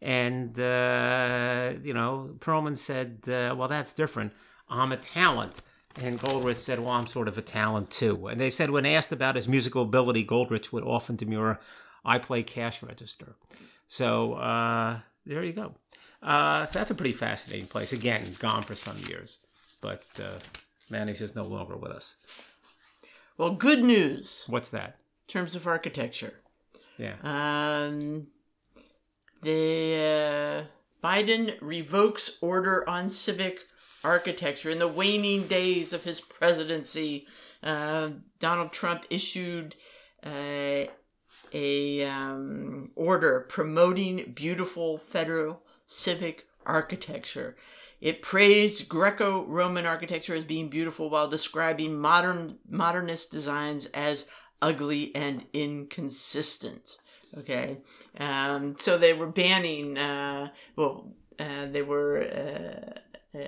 [SPEAKER 2] And, uh, you know, Perlman said, uh, well, that's different. I'm a talent. And Goldrich said, well, I'm sort of a talent too. And they said when asked about his musical ability, Goldrich would often demur, I play cash register. So uh, there you go. Uh, so that's a pretty fascinating place. Again, gone for some years. But uh, Manny's just no longer with us.
[SPEAKER 1] Well, good news
[SPEAKER 2] What's that?
[SPEAKER 1] in terms of architecture.
[SPEAKER 2] Yeah.
[SPEAKER 1] Um, the uh, Biden revokes order on civic architecture in the waning days of his presidency. Uh, Donald Trump issued uh, a um, order promoting beautiful federal civic architecture. It praised Greco-Roman architecture as being beautiful while describing modern modernist designs as ugly and inconsistent. Okay, um, so they were banning. Uh, well, uh, they were uh, uh,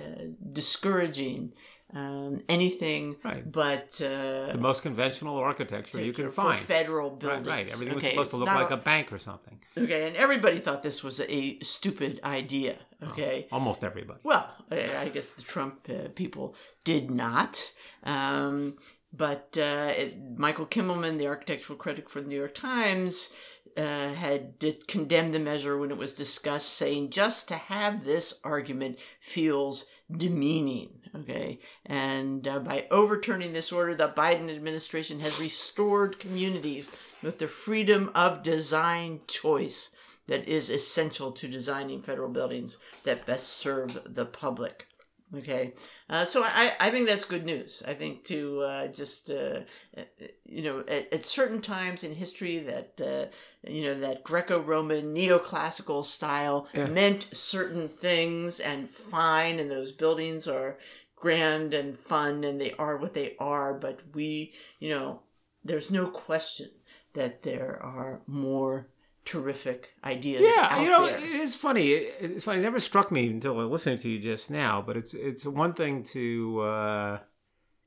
[SPEAKER 1] discouraging um, anything
[SPEAKER 2] Right.
[SPEAKER 1] but uh,
[SPEAKER 2] The most conventional architecture you can
[SPEAKER 1] for
[SPEAKER 2] find.
[SPEAKER 1] federal
[SPEAKER 2] Right,
[SPEAKER 1] buildings.
[SPEAKER 2] right. Everything was supposed to look
[SPEAKER 1] not
[SPEAKER 2] like a bank or something.
[SPEAKER 1] Okay, and everybody thought this was a stupid idea. Okay.
[SPEAKER 2] Almost everybody.
[SPEAKER 1] Well, I I guess the Trump uh, people did not. Um, but uh, it, Michael Kimmelman, the architectural critic for the New York Times, uh, had did condemn the measure when it was discussed, saying just to have this argument feels demeaning. Okay, and uh, by overturning this order, the Biden administration has restored communities with the freedom of design choice that is essential to designing federal buildings that best serve the public. Okay, uh, so I, I think that's good news. I think to uh, just uh, uh, you know at, at certain times in history that uh, you know that Greco-Roman neoclassical style
[SPEAKER 2] Yeah.
[SPEAKER 1] meant certain things and fine, and those buildings are grand and fun, and they are what they are. But we, you know, there's no question that there are more terrific ideas
[SPEAKER 2] Yeah, you know,
[SPEAKER 1] there.
[SPEAKER 2] it is funny. It, it's funny. It never struck me until listening to you just now. But it's it's one thing to uh,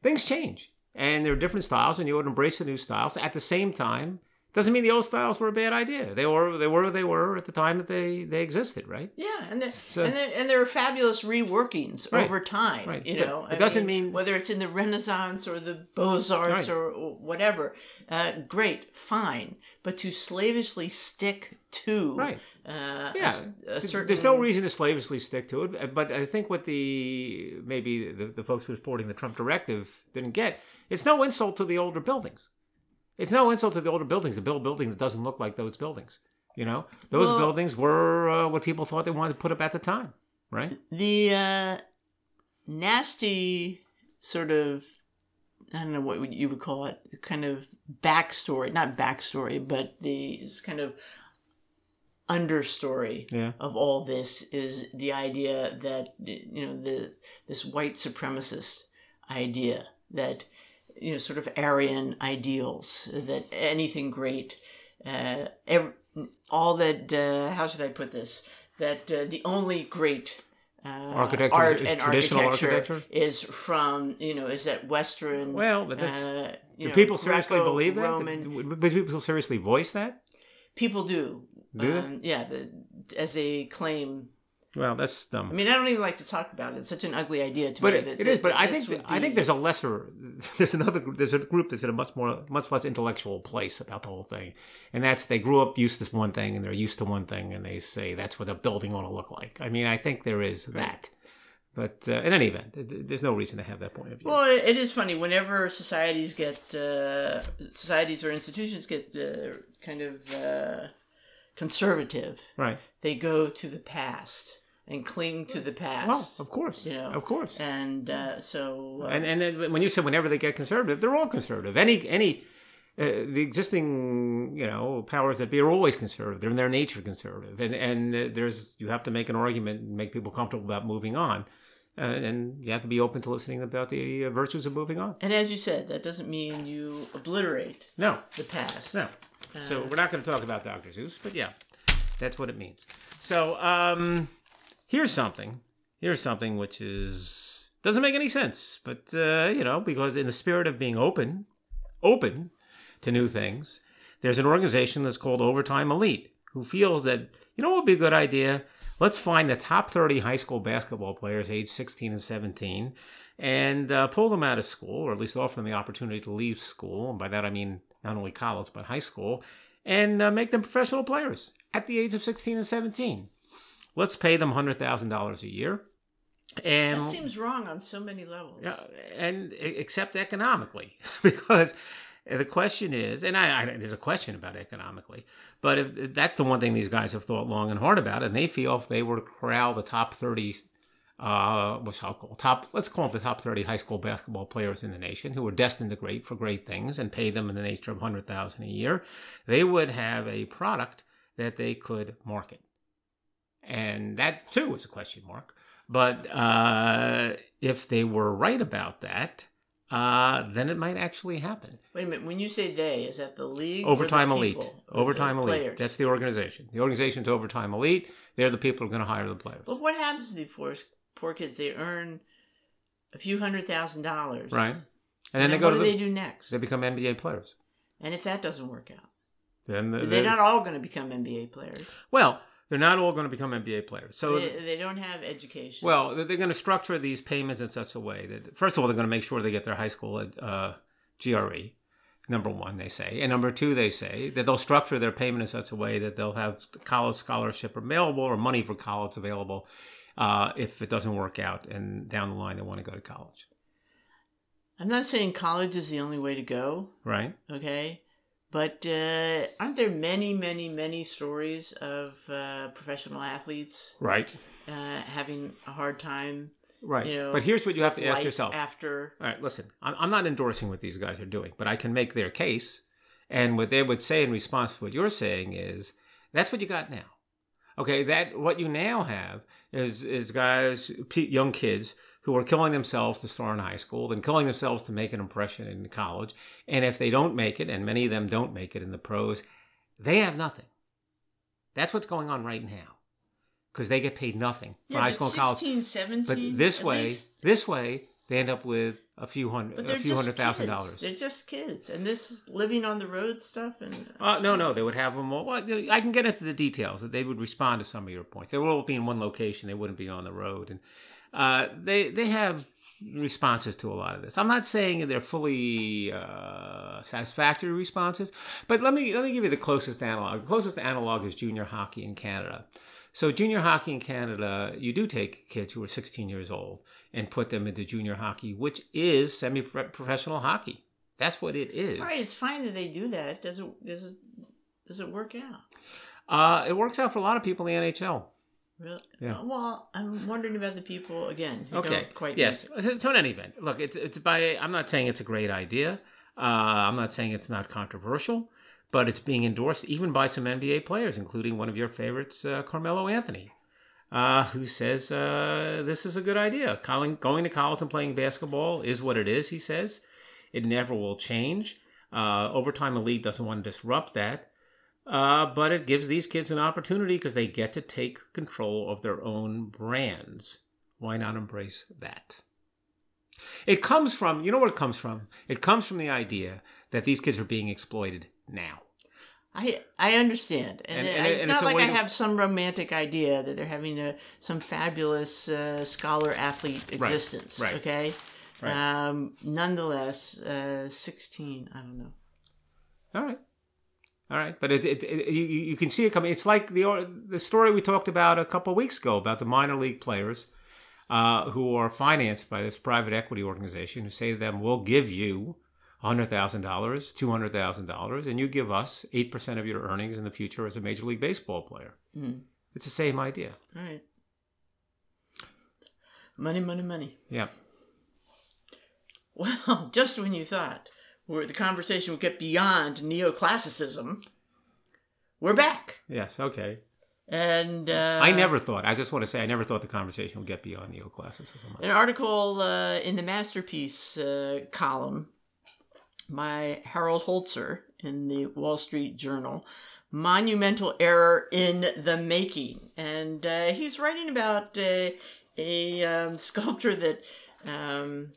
[SPEAKER 2] things change, and there are different styles, and you would embrace the new styles. At the same time, doesn't mean the old styles were a bad idea. They were they were they were at the time that they they existed, right?
[SPEAKER 1] Yeah, and there,
[SPEAKER 2] So-
[SPEAKER 1] and there, and there are fabulous reworkings
[SPEAKER 2] Right,
[SPEAKER 1] over time.
[SPEAKER 2] right.
[SPEAKER 1] You know,
[SPEAKER 2] it doesn't mean-
[SPEAKER 1] whether it's in the Renaissance or the Beaux Arts
[SPEAKER 2] Right.
[SPEAKER 1] or whatever. Uh, great, fine, but to slavishly stick to
[SPEAKER 2] Right.
[SPEAKER 1] uh,
[SPEAKER 2] Yeah,
[SPEAKER 1] a, a
[SPEAKER 2] There's-
[SPEAKER 1] certain
[SPEAKER 2] There's no reason to slavishly stick to it, but I think what the maybe the, the folks who are supporting the Trump directive didn't get, it's no insult to the older buildings. It's no insult to the older buildings to build a building that doesn't look like those buildings. You know, those
[SPEAKER 1] Well-
[SPEAKER 2] buildings were uh, what people thought they wanted to put up at the time, right?
[SPEAKER 1] the uh, nasty sort of I don't know what you would call it, kind of backstory, not backstory, but the kind of understory
[SPEAKER 2] Yeah.
[SPEAKER 1] of all this is the idea that you know the this white supremacist idea that you know sort of Aryan ideals that anything great, uh, ev all that uh, how should I put this that uh, the only great uh,
[SPEAKER 2] Architecture
[SPEAKER 1] art
[SPEAKER 2] is
[SPEAKER 1] and
[SPEAKER 2] traditional
[SPEAKER 1] architecture,
[SPEAKER 2] architecture?
[SPEAKER 1] is from you know is that Western
[SPEAKER 2] Well, but that's
[SPEAKER 1] uh,
[SPEAKER 2] do
[SPEAKER 1] know,
[SPEAKER 2] people seriously believe that?
[SPEAKER 1] Greco-Roman-
[SPEAKER 2] Do people seriously voice that?
[SPEAKER 1] people do
[SPEAKER 2] Do they?
[SPEAKER 1] um, yeah the, as a claim
[SPEAKER 2] Well, that's dumb.
[SPEAKER 1] I mean, I don't even like to talk about it. It's such an ugly idea to
[SPEAKER 2] but
[SPEAKER 1] me.
[SPEAKER 2] it,
[SPEAKER 1] that-
[SPEAKER 2] it is. But I think
[SPEAKER 1] would
[SPEAKER 2] I think there's a lesser. There's another. group- There's a group that's in a much more, much less intellectual place about the whole thing, and that's they grew up used to this one thing and they're used to one thing, and they say that's what a building ought to look like. I mean, I think there is that. But uh, in any event, there's no reason to have that point of view.
[SPEAKER 1] Well, it it is funny. Whenever societies get uh, societies or institutions get uh, kind of uh, conservative,
[SPEAKER 2] right.
[SPEAKER 1] they go to the past and cling to the past.
[SPEAKER 2] Well, of course,
[SPEAKER 1] you know,
[SPEAKER 2] of course.
[SPEAKER 1] and uh, so uh,
[SPEAKER 2] And and then when you said whenever they get conservative, they're all conservative. Any any uh, the existing, you know, powers that be are always conservative. They're in their nature conservative, and and uh, there's you have to make an argument and make people comfortable about moving on, uh, and you have to be open to listening about the uh, virtues of moving on.
[SPEAKER 1] And as you said, that doesn't mean you obliterate
[SPEAKER 2] No,
[SPEAKER 1] the past.
[SPEAKER 2] no. So we're not going to talk about Dr. Seuss, but yeah, that's what it means. So um, here's something. Here's something which is doesn't make any sense, but uh, you know, because in the spirit of being open, open to new things, there's an organization that's called Overtime Elite who feels that you know what would be a good idea. Let's find the top 30 high school basketball players aged 16 and 17 and uh, pull them out of school, or at least offer them the opportunity to leave school. And by that I mean not only college, but high school, and uh, make them professional players at the age of 16 and 17. Let's pay them $100,000 a year. And
[SPEAKER 1] That seems wrong on so many levels.
[SPEAKER 2] yeah, and except economically, because the question is, and I, I there's a question about economically, but if that's the one thing these guys have thought long and hard about, and they feel if they were to corral the top thirty, uh, what's I'll call top, let's call it the top thirty high school basketball players in the nation who are destined to great for great things, and pay them in the nature of hundred thousand a year, they would have a product that they could market, and that too is a question mark. But uh, if they were right about that, uh, then it might actually happen.
[SPEAKER 1] Wait a minute. When you say they, is that the league? or the
[SPEAKER 2] Overtime Elite.
[SPEAKER 1] the
[SPEAKER 2] Overtime Elite.
[SPEAKER 1] players?
[SPEAKER 2] That's the organization. The organization's Overtime Elite. They're the people who are going to hire the players.
[SPEAKER 1] But what happens to the poor, poor kids? They earn a few hundred thousand dollars.
[SPEAKER 2] Right. And
[SPEAKER 1] And,
[SPEAKER 2] then,
[SPEAKER 1] then
[SPEAKER 2] they go
[SPEAKER 1] what
[SPEAKER 2] to
[SPEAKER 1] do
[SPEAKER 2] the,
[SPEAKER 1] they do next?
[SPEAKER 2] they become NBA players.
[SPEAKER 1] and if that doesn't work out,
[SPEAKER 2] Then
[SPEAKER 1] they're
[SPEAKER 2] they-
[SPEAKER 1] not all going to become NBA players.
[SPEAKER 2] well, they're not all going to become NBA players. So
[SPEAKER 1] they, they don't have education.
[SPEAKER 2] Well, they're going to structure these payments in such a way that, first of all, they're going to make sure they get their high school uh, GRE. Number one, they say, and number two, they say that they'll structure their payment in such a way that they'll have college scholarship available or money for college available uh, if it doesn't work out and down the line they want to go to college,
[SPEAKER 1] I'm not saying college is the only way to go.
[SPEAKER 2] right?
[SPEAKER 1] Okay. But uh, aren't there many, many, many stories of uh, professional athletes
[SPEAKER 2] Right,
[SPEAKER 1] uh, having a hard time?
[SPEAKER 2] right.
[SPEAKER 1] You know,
[SPEAKER 2] but here's what you have to ask yourself:
[SPEAKER 1] after.
[SPEAKER 2] All right, listen, I'm I'm not endorsing what these guys are doing, but I can make their case. And what they would say in response to what you're saying is that's what you got now. Okay, that what you now have is is guys, young kids who are killing themselves to start in high school, then killing themselves to make an impression in college. And if they don't make it, and many of them don't make it in the pros, they have nothing. That's what's going on right now, because they get paid nothing for
[SPEAKER 1] Yeah,
[SPEAKER 2] high school and college.
[SPEAKER 1] 17,
[SPEAKER 2] But this way,
[SPEAKER 1] least-
[SPEAKER 2] this way, they end up with a few hundred, a few hundred thousand
[SPEAKER 1] kids.
[SPEAKER 2] dollars.
[SPEAKER 1] They're just kids, and this is living on the road stuff. And
[SPEAKER 2] Uh, no, no, they would have them all. Well, I can get into the details. That they would respond to some of your points. They would all be in one location. They wouldn't be on the road, and uh, they they have responses to a lot of this. I'm not saying they're fully uh, satisfactory responses, but let me let me give you the closest analog. The closest analog is junior hockey in Canada. So junior hockey in Canada, you do take kids who are 16 years old and put them into junior hockey, which is semi-professional hockey. That's what it is.
[SPEAKER 1] all right, it's fine that they do that. Does it does it does it work out?
[SPEAKER 2] Uh, it works out for a lot of people in the NHL.
[SPEAKER 1] Really?
[SPEAKER 2] Yeah.
[SPEAKER 1] Well, I'm wondering about the people again. Who
[SPEAKER 2] Okay.
[SPEAKER 1] Don't quite.
[SPEAKER 2] yes. So, in any event, look, it's it's by. I'm not saying it's a great idea. Uh, I'm not saying it's not controversial, but it's being endorsed even by some NBA players, including one of your favorites, uh, Carmelo Anthony, uh, who says uh, this is a good idea. Colin, going to college and playing basketball is what it is. He says it never will change. Uh, Overtime Elite doesn't want to disrupt that. Uh, but it gives these kids an opportunity because they get to take control of their own brands. Why not embrace that? It comes from, you know what it comes from? It comes from the idea that these kids are being exploited now.
[SPEAKER 1] I I understand, and,
[SPEAKER 2] And- and
[SPEAKER 1] it's
[SPEAKER 2] and
[SPEAKER 1] not
[SPEAKER 2] it's
[SPEAKER 1] like I
[SPEAKER 2] to-
[SPEAKER 1] have some romantic idea that they're having a some fabulous uh, scholar athlete existence.
[SPEAKER 2] right,
[SPEAKER 1] Okay.
[SPEAKER 2] right.
[SPEAKER 1] Um, nonetheless, uh, sixteen. I don't know.
[SPEAKER 2] All right. All right, but it, it, it, you, you can see it coming. It's like the the story we talked about a couple of weeks ago about the minor league players uh, who are financed by this private equity organization who say to them, "We'll give you hundred thousand dollars, two hundred thousand dollars, and you give us eight percent of your earnings in the future as a major league baseball player."
[SPEAKER 1] Hmm.
[SPEAKER 2] It's the same idea.
[SPEAKER 1] All right. Money, money, money.
[SPEAKER 2] Yeah.
[SPEAKER 1] Well, just when you thought where the conversation would get beyond neoclassicism, we're back.
[SPEAKER 2] Yes. Okay.
[SPEAKER 1] And uh,
[SPEAKER 2] I never thought. I just want to say, I never thought the conversation would get beyond neoclassicism.
[SPEAKER 1] an article uh, in the masterpiece uh, column by Harold Holzer in the Wall Street Journal. Monumental error in the making, and uh, he's writing about uh, a um, sculpture that um,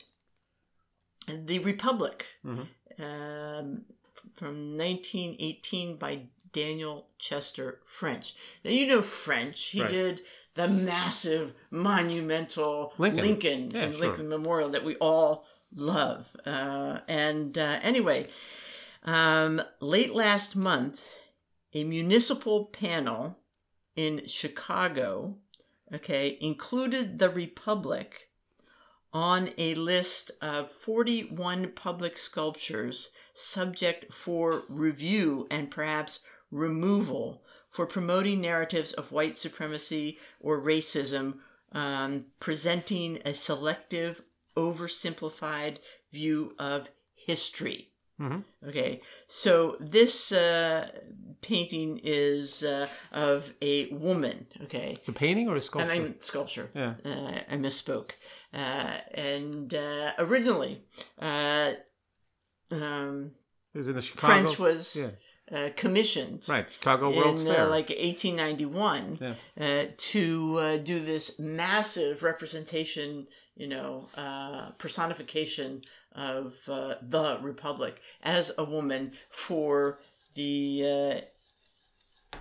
[SPEAKER 1] the Republic
[SPEAKER 2] Mhm.
[SPEAKER 1] Um, from 1918 by Daniel Chester French. Now you know French. He
[SPEAKER 2] Right.
[SPEAKER 1] did the massive, monumental
[SPEAKER 2] Lincoln.
[SPEAKER 1] Lincoln,
[SPEAKER 2] Yeah,
[SPEAKER 1] and
[SPEAKER 2] sure.
[SPEAKER 1] Lincoln Memorial that we all love. Uh, and uh, anyway, um, late last month, a municipal panel in Chicago, okay, included the Republic on a list of 41 public sculptures subject for review and perhaps removal for promoting narratives of white supremacy or racism, um, presenting a selective, oversimplified view of history.
[SPEAKER 2] Mhm.
[SPEAKER 1] Okay, so this uh, painting is uh, of a woman. Okay,
[SPEAKER 2] It's a painting or a sculpture?
[SPEAKER 1] mean sculpture.
[SPEAKER 2] yeah.
[SPEAKER 1] Uh, I misspoke. Uh, and uh, originally, uh, um,
[SPEAKER 2] It was in the Chicago.
[SPEAKER 1] French was
[SPEAKER 2] Yeah.
[SPEAKER 1] uh, commissioned
[SPEAKER 2] Right. Chicago World's
[SPEAKER 1] in uh,
[SPEAKER 2] Fair.
[SPEAKER 1] like 1891
[SPEAKER 2] Yeah.
[SPEAKER 1] uh, to uh, do this massive representation, you know, uh, personification of uh, the Republic as a woman for the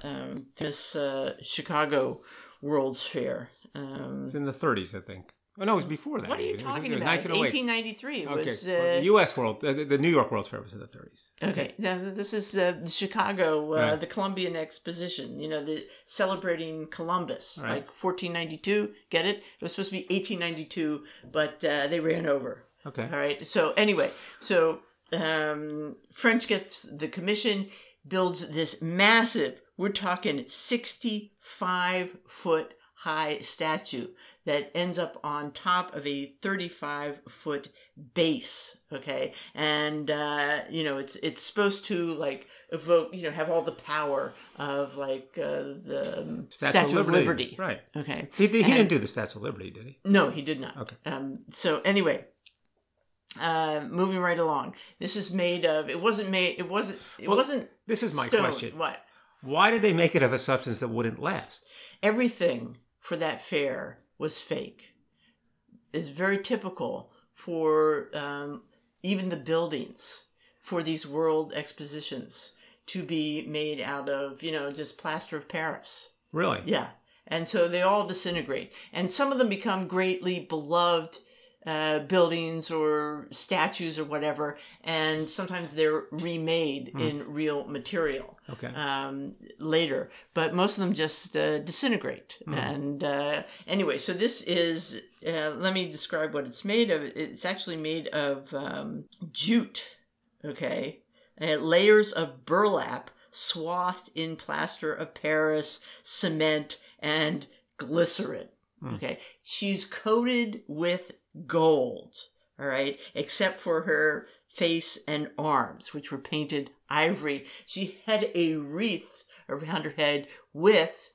[SPEAKER 1] uh, um, uh, Chicago World's Fair. Um,
[SPEAKER 2] It's in the 30s, I think. Oh no, it was before that.
[SPEAKER 1] what are you.
[SPEAKER 2] It was-
[SPEAKER 1] talking
[SPEAKER 2] it was
[SPEAKER 1] about? It's
[SPEAKER 2] 1908.
[SPEAKER 1] 1893. It
[SPEAKER 2] Okay.
[SPEAKER 1] was,
[SPEAKER 2] well,
[SPEAKER 1] uh,
[SPEAKER 2] the U.S. World, uh, the, New York World's Fair was in the 30s.
[SPEAKER 1] Okay, now this is uh, the Chicago, uh,
[SPEAKER 2] Right.
[SPEAKER 1] the Columbian Exposition. You know, the celebrating Columbus,
[SPEAKER 2] Right.
[SPEAKER 1] like 1492. Get it? It was supposed to be 1892, but uh, they ran over.
[SPEAKER 2] Okay.
[SPEAKER 1] All right. So anyway, so um, French gets the commission, builds this massive. We're talking 65 foot high statue that ends up on top of a 35 foot base okay and uh you know it's it's supposed to like evoke you know have all the power of like uh, the um, statue, of liberty,
[SPEAKER 2] Right.
[SPEAKER 1] okay
[SPEAKER 2] He, he
[SPEAKER 1] And-
[SPEAKER 2] didn't do the Statue of Liberty, did he?
[SPEAKER 1] no, he did not.
[SPEAKER 2] Okay.
[SPEAKER 1] Um, so anyway, uh, moving right along. This is made of. It wasn't made. It wasn't. It
[SPEAKER 2] Well,
[SPEAKER 1] wasn't.
[SPEAKER 2] This is my
[SPEAKER 1] stone.
[SPEAKER 2] question.
[SPEAKER 1] What?
[SPEAKER 2] Why did they make it of a substance that wouldn't last?
[SPEAKER 1] Everything for that fair was fake. Is very typical for um, even the buildings for these world expositions to be made out of you know just plaster of Paris.
[SPEAKER 2] Really?
[SPEAKER 1] Yeah. And so they all disintegrate. And some of them become greatly beloved uh, buildings or statues or whatever. And sometimes they're remade in real material
[SPEAKER 2] Okay.
[SPEAKER 1] um, later. But most of them just uh, disintegrate. And uh, anyway, so this is, uh, let me describe what it's made of. It's actually made of um, jute, okay? Uh, layers of burlap swathed in plaster of Paris, cement, and glycerin. Okay. She's coated with gold. All right. Except for her face and arms, which were painted ivory. She had a wreath around her head with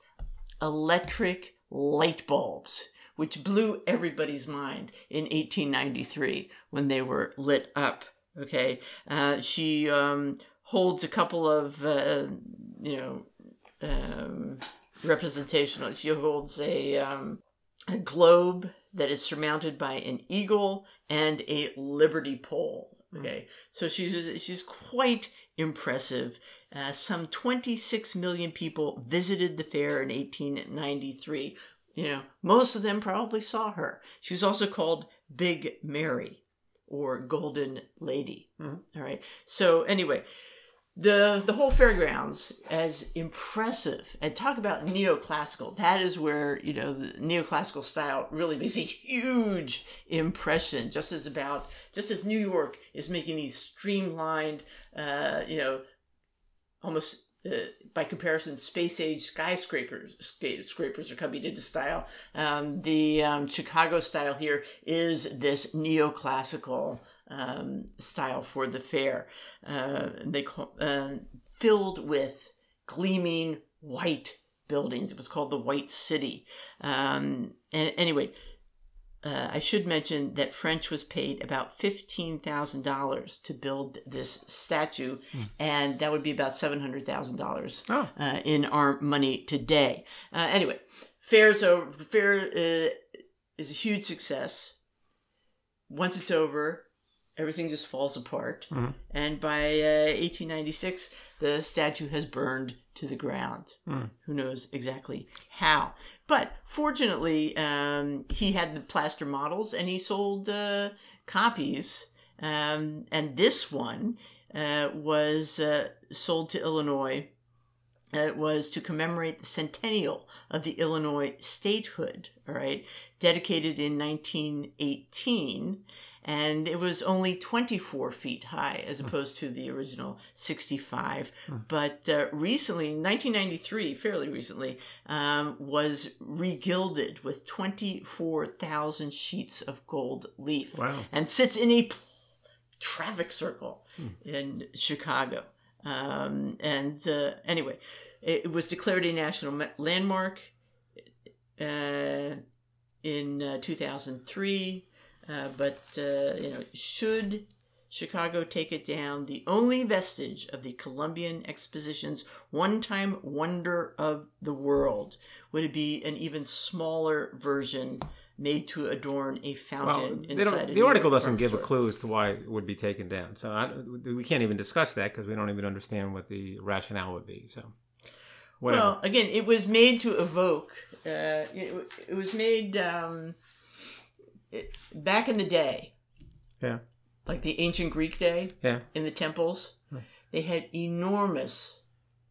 [SPEAKER 1] electric light bulbs, which blew everybody's mind in 1893 when they were lit up. Okay. Uh, she um, holds a couple of, uh, you know, um, representational. She holds a, um, a globe that is surmounted by an eagle and a liberty pole. Okay, so she's she's quite impressive. Uh, some 26 million people visited the fair in 1893. You know, most of them probably saw her. She was also called Big Mary or Golden Lady.
[SPEAKER 2] Mhm.
[SPEAKER 1] All right. So anyway, the the whole fairgrounds as impressive. And talk about neoclassical. That is where you know the neoclassical style really makes a huge impression. Just as about just as new york is making these streamlined uh you know almost uh, by comparison, space age skyscrapers scrapers are coming into style. Um, the um, Chicago style here is this neoclassical um, style for the fair. Uh, they call, uh, filled with gleaming white buildings. It was called the White City. Um, and anyway, uh, I should mention that French was paid about $15,000 to build this statue, mm. and that would be about $700,000 oh. uh, in our money today. Uh, anyway, fair's over. Fair uh, is a huge success. Once it's over, everything just falls apart. Mm-hmm. And by 1896, uh, the statue has burned to the ground. Mm. Who knows exactly how? But fortunately, um, he had the plaster models and he sold uh, copies. Um, and this one uh, was uh, sold to Illinois. It was to commemorate the centennial of the Illinois statehood, all right, dedicated in 1918 and it was only 24 feet high as opposed to the original 65. Hmm. But uh, recently, 1993, fairly recently, um, was regilded with 24,000 sheets of gold leaf wow. and sits in a traffic circle hmm. in Chicago. Um, and uh, anyway, it was declared a national landmark uh, in uh, 2003. Uh, but uh, you know, should Chicago take it down, the only vestige of the Columbian Exposition's one-time wonder of the world would it be an even smaller version made to adorn a fountain well, inside.
[SPEAKER 2] the article doesn't give store. a clue as to why it would be taken down, so I, we can't even discuss that because we don't even understand what the rationale would be. So.
[SPEAKER 1] Whatever. Well, again, it was made to evoke. Uh, it, it was made um, back in the day,
[SPEAKER 2] yeah,
[SPEAKER 1] like the ancient Greek day,
[SPEAKER 2] yeah,
[SPEAKER 1] in the temples, they had enormous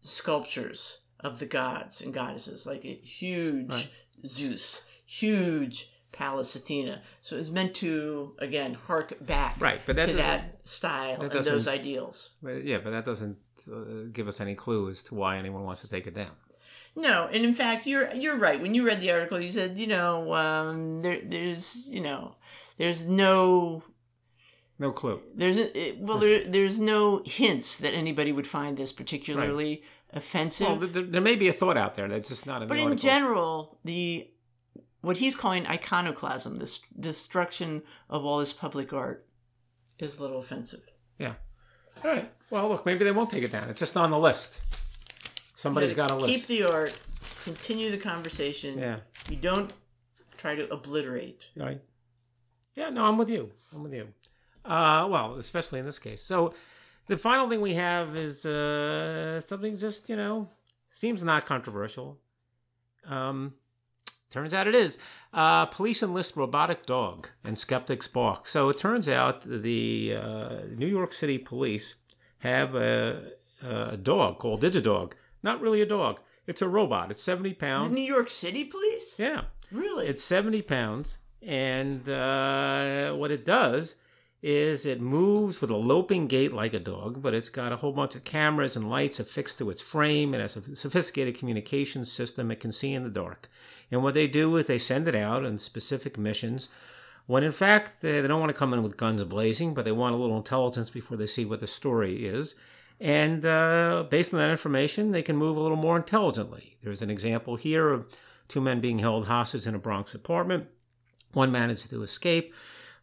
[SPEAKER 1] sculptures of the gods and goddesses, like a huge right. Zeus, huge Pallas Athena. So it was meant to again hark back,
[SPEAKER 2] right? But that
[SPEAKER 1] to that style that and those ideals.
[SPEAKER 2] Yeah, but that doesn't uh, give us any clue as to why anyone wants to take it down.
[SPEAKER 1] No, and in fact, you're you're right. When you read the article, you said, you know, um, there there's you know, there's no
[SPEAKER 2] no clue.
[SPEAKER 1] There's a, well, there there's no hints that anybody would find this particularly right. offensive. Well,
[SPEAKER 2] there, there, may be a thought out there that's just not. In
[SPEAKER 1] but
[SPEAKER 2] in
[SPEAKER 1] general, the what he's calling iconoclasm, this destruction of all this public art, is a little offensive.
[SPEAKER 2] Yeah. All right. Well, look, maybe they won't take it down. It's just on the list. Somebody's got to list.
[SPEAKER 1] Keep the art. Continue the conversation.
[SPEAKER 2] Yeah.
[SPEAKER 1] You don't try to obliterate.
[SPEAKER 2] Right. Yeah. No, I'm with you. I'm with you. Uh, well, especially in this case. So, the final thing we have is uh, something just you know seems not controversial. Um, turns out it is. Uh, police enlist robotic dog, and skeptics balk. So it turns out the uh, New York City police have a, a dog called Digidog not really a dog. It's a robot. It's 70 pounds.
[SPEAKER 1] The New York City police?
[SPEAKER 2] Yeah.
[SPEAKER 1] Really?
[SPEAKER 2] It's 70 pounds. And uh, what it does is it moves with a loping gait like a dog, but it's got a whole bunch of cameras and lights affixed to its frame. It has a sophisticated communication system it can see in the dark. And what they do is they send it out on specific missions when in fact they don't want to come in with guns blazing, but they want a little intelligence before they see what the story is. And uh, based on that information, they can move a little more intelligently. There's an example here of two men being held hostage in a Bronx apartment. One manages to escape.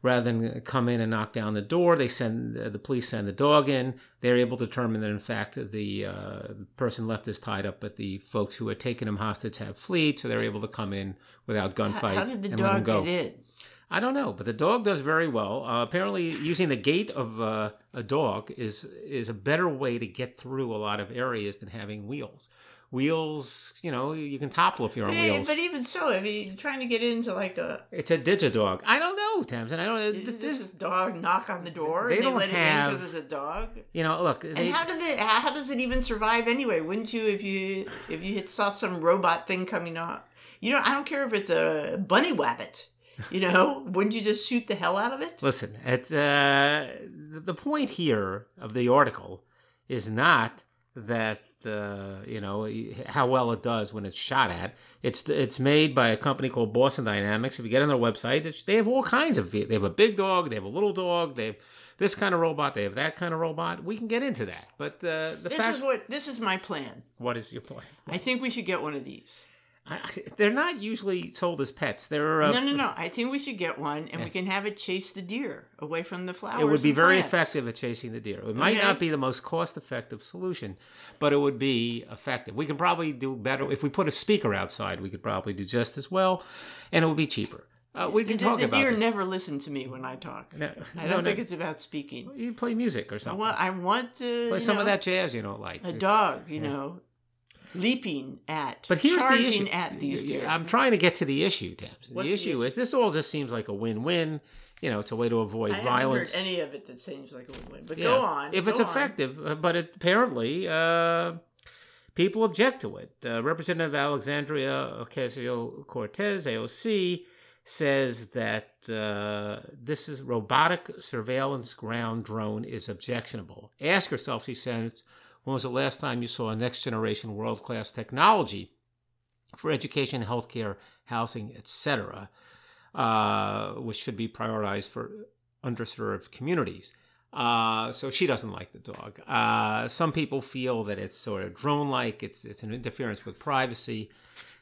[SPEAKER 2] Rather than come in and knock down the door, they send uh, the police send the dog in. They're able to determine that in fact the uh, person left is tied up, but the folks who had taken him hostage have fled, so they're able to come in without gunfight.
[SPEAKER 1] How, how did the dog get in?
[SPEAKER 2] I don't know, but the dog does very well. Uh, apparently, using the gait of uh, a dog is is a better way to get through a lot of areas than having wheels. Wheels, you know, you can topple if you're on wheels.
[SPEAKER 1] But even so, I mean, trying to get into like a
[SPEAKER 2] it's a digidog. I don't know, Tamsin. I don't.
[SPEAKER 1] Is this, this dog knock on the door they and they don't let have, it in because it's a dog?
[SPEAKER 2] You know, look.
[SPEAKER 1] They, and how does it? How does it even survive anyway? Wouldn't you if you if you saw some robot thing coming up? You know, I don't care if it's a bunny wabbit you know, wouldn't you just shoot the hell out of it?
[SPEAKER 2] Listen, it's uh, the point here of the article is not that uh, you know how well it does when it's shot at. It's it's made by a company called Boston Dynamics. If you get on their website, they have all kinds of. They have a big dog. They have a little dog. They have this kind of robot. They have that kind of robot. We can get into that. But uh, the
[SPEAKER 1] This
[SPEAKER 2] fact,
[SPEAKER 1] is what this is my plan.
[SPEAKER 2] what is your plan?
[SPEAKER 1] I think we should get one of these.
[SPEAKER 2] I, they're not usually sold as pets. They're uh,
[SPEAKER 1] no, no, no. I think we should get one, and we can have it chase the deer away from the flowers.
[SPEAKER 2] It would be very
[SPEAKER 1] plants.
[SPEAKER 2] effective at chasing the deer. It might
[SPEAKER 1] Okay.
[SPEAKER 2] not be the most cost-effective solution, but it would be effective. We can probably do better if we put a speaker outside. We could probably do just as well, and it would be cheaper. Uh, we can
[SPEAKER 1] the,
[SPEAKER 2] talk
[SPEAKER 1] the
[SPEAKER 2] about
[SPEAKER 1] deer
[SPEAKER 2] this.
[SPEAKER 1] never listen to me when I talk.
[SPEAKER 2] No,
[SPEAKER 1] I don't
[SPEAKER 2] no.
[SPEAKER 1] think it's about speaking.
[SPEAKER 2] You play music or something.
[SPEAKER 1] want, I want to
[SPEAKER 2] play some of that jazz you don't like.
[SPEAKER 1] a
[SPEAKER 2] It's-
[SPEAKER 1] dog, you know, leaping at,
[SPEAKER 2] But here's
[SPEAKER 1] charging
[SPEAKER 2] the issue.
[SPEAKER 1] at these deer.
[SPEAKER 2] I'm trying to get to the issue, Tamsin. The
[SPEAKER 1] the
[SPEAKER 2] issue is this all just seems like a win-win. You know, it's a way to avoid
[SPEAKER 1] I
[SPEAKER 2] violence.
[SPEAKER 1] heard any of it that seems like a win-win. But
[SPEAKER 2] Yeah.
[SPEAKER 1] go on.
[SPEAKER 2] If it's
[SPEAKER 1] on.
[SPEAKER 2] effective, uh, but it, apparently uh, people object to it. Uh, Representative Alexandria Ocasio Cortez, AOC, says that uh, this is robotic surveillance ground drone is objectionable. Ask yourself, she says, when was the last time you saw a next generation world class technology for education, healthcare, housing, etc., uh, which should be prioritized for underserved communities. Uh, so she doesn't like the dog. Uh, some people feel that it's sort of drone-like. It's it's an interference with privacy.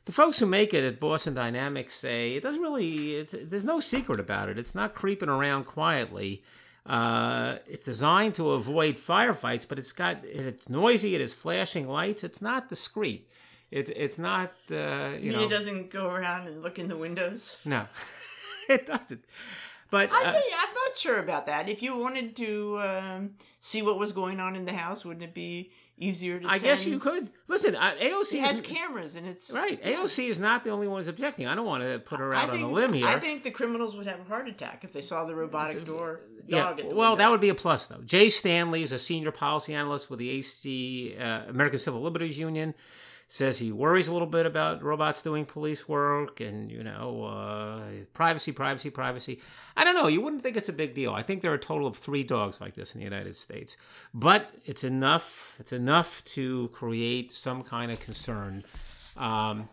[SPEAKER 2] The folks who make it at Boston Dynamics say it doesn't really. There's no secret about it. It's not creeping around quietly. Uh, it's designed to avoid firefights, but it's got it's noisy. It has flashing lights. It's not discreet. It's it's not. Uh, you
[SPEAKER 1] You mean
[SPEAKER 2] know.
[SPEAKER 1] it doesn't go around and look in the windows?
[SPEAKER 2] No, it doesn't. But
[SPEAKER 1] I
[SPEAKER 2] uh,
[SPEAKER 1] think, I'm not sure about that. If you wanted to um, see what was going on in the house, wouldn't it be easier to?
[SPEAKER 2] I guess you could listen. AOC
[SPEAKER 1] It has
[SPEAKER 2] is
[SPEAKER 1] cameras, and it's
[SPEAKER 2] right. AOC is not the only one who's objecting. I don't want to put her out on
[SPEAKER 1] think,
[SPEAKER 2] a limb here.
[SPEAKER 1] I think the criminals would have a heart attack if they saw the robotic door
[SPEAKER 2] yeah.
[SPEAKER 1] At the
[SPEAKER 2] Well,
[SPEAKER 1] window.
[SPEAKER 2] that would be a plus, though. Jay Stanley is a senior policy analyst with the AC uh, American Civil Liberties Union. Says he worries a little bit about robots doing police work and you know uh, privacy, privacy, privacy. I don't know. You wouldn't think it's a big deal. I think there are a total of three dogs like this in the United States, but it's enough. It's enough to create some kind of concern. Um,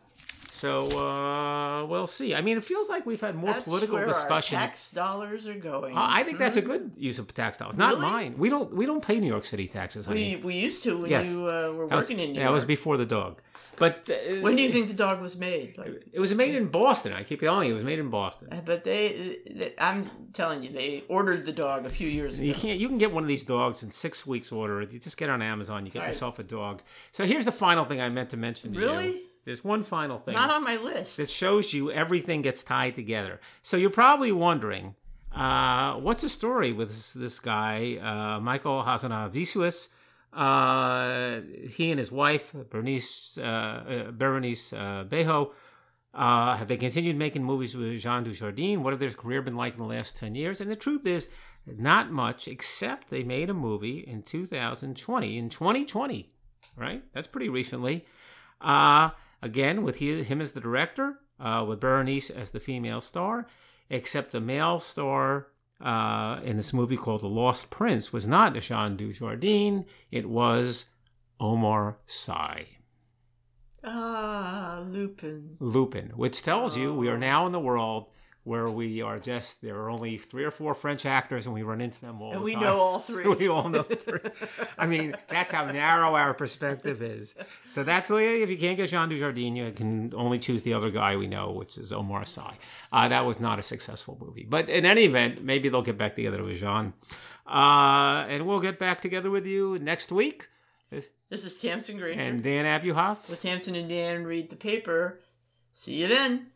[SPEAKER 2] so uh, we'll see. I mean, it feels like we've had more
[SPEAKER 1] That's
[SPEAKER 2] political
[SPEAKER 1] where
[SPEAKER 2] discussion.
[SPEAKER 1] Tax dollars are going.
[SPEAKER 2] Uh, I think that's a good use of tax dollars. Not
[SPEAKER 1] Really?
[SPEAKER 2] mine. We don't. We don't pay New York City taxes. Honey.
[SPEAKER 1] we we used to when
[SPEAKER 2] Yes.
[SPEAKER 1] you uh, were
[SPEAKER 2] was,
[SPEAKER 1] working in New yeah, York.
[SPEAKER 2] that was before the dog. But uh,
[SPEAKER 1] when do you think the dog was made? Like,
[SPEAKER 2] it was made in Boston? I keep telling you, it was made in Boston.
[SPEAKER 1] uh, but they, they, I'm telling you, they ordered the dog a few years ago.
[SPEAKER 2] You can't. You can get one of these dogs in six weeks. Order. You just get on Amazon. You get yourself a dog. So here's the final thing I meant to mention. To
[SPEAKER 1] Really?
[SPEAKER 2] You. There's one final thing.
[SPEAKER 1] Not on my list.
[SPEAKER 2] that shows you everything gets tied together. So you're probably wondering, uh, what's the story with this, this guy, uh, Michael Hazanavicius? Uh, he and his wife, Bernice, uh, uh, Berenice uh, Bejo, uh, have they continued making movies with Jean Dujardin? What have their career been like in the last 10 years? And the truth is, not much, except they made a movie in 2020, in 2020, right? That's pretty recently. Uh, again, with he, him as the director, uh, with Berenice as the female star, except the male star uh, in this movie called The Lost Prince was not Jean Dujardin, it was Omar Sy.
[SPEAKER 1] ah, Lupin.
[SPEAKER 2] Lupin, which tells you we are now in the world where we are just there are only three or four French actors and we run into them all
[SPEAKER 1] And
[SPEAKER 2] the
[SPEAKER 1] we
[SPEAKER 2] time.
[SPEAKER 1] know all three.
[SPEAKER 2] we all know three. I mean, that's how narrow our perspective is. So that's the if you can't get Jean Dujardin, you can only choose the other guy we know, which is Omar Sy. Uh, that was not a successful movie, but in any event, maybe they'll get back together with Jean, uh, and we'll get back together with you next week.
[SPEAKER 1] This is Tamsin Granger.
[SPEAKER 2] And Dan Abuhoff.
[SPEAKER 1] With Tamsin and Dan read the paper. See you then.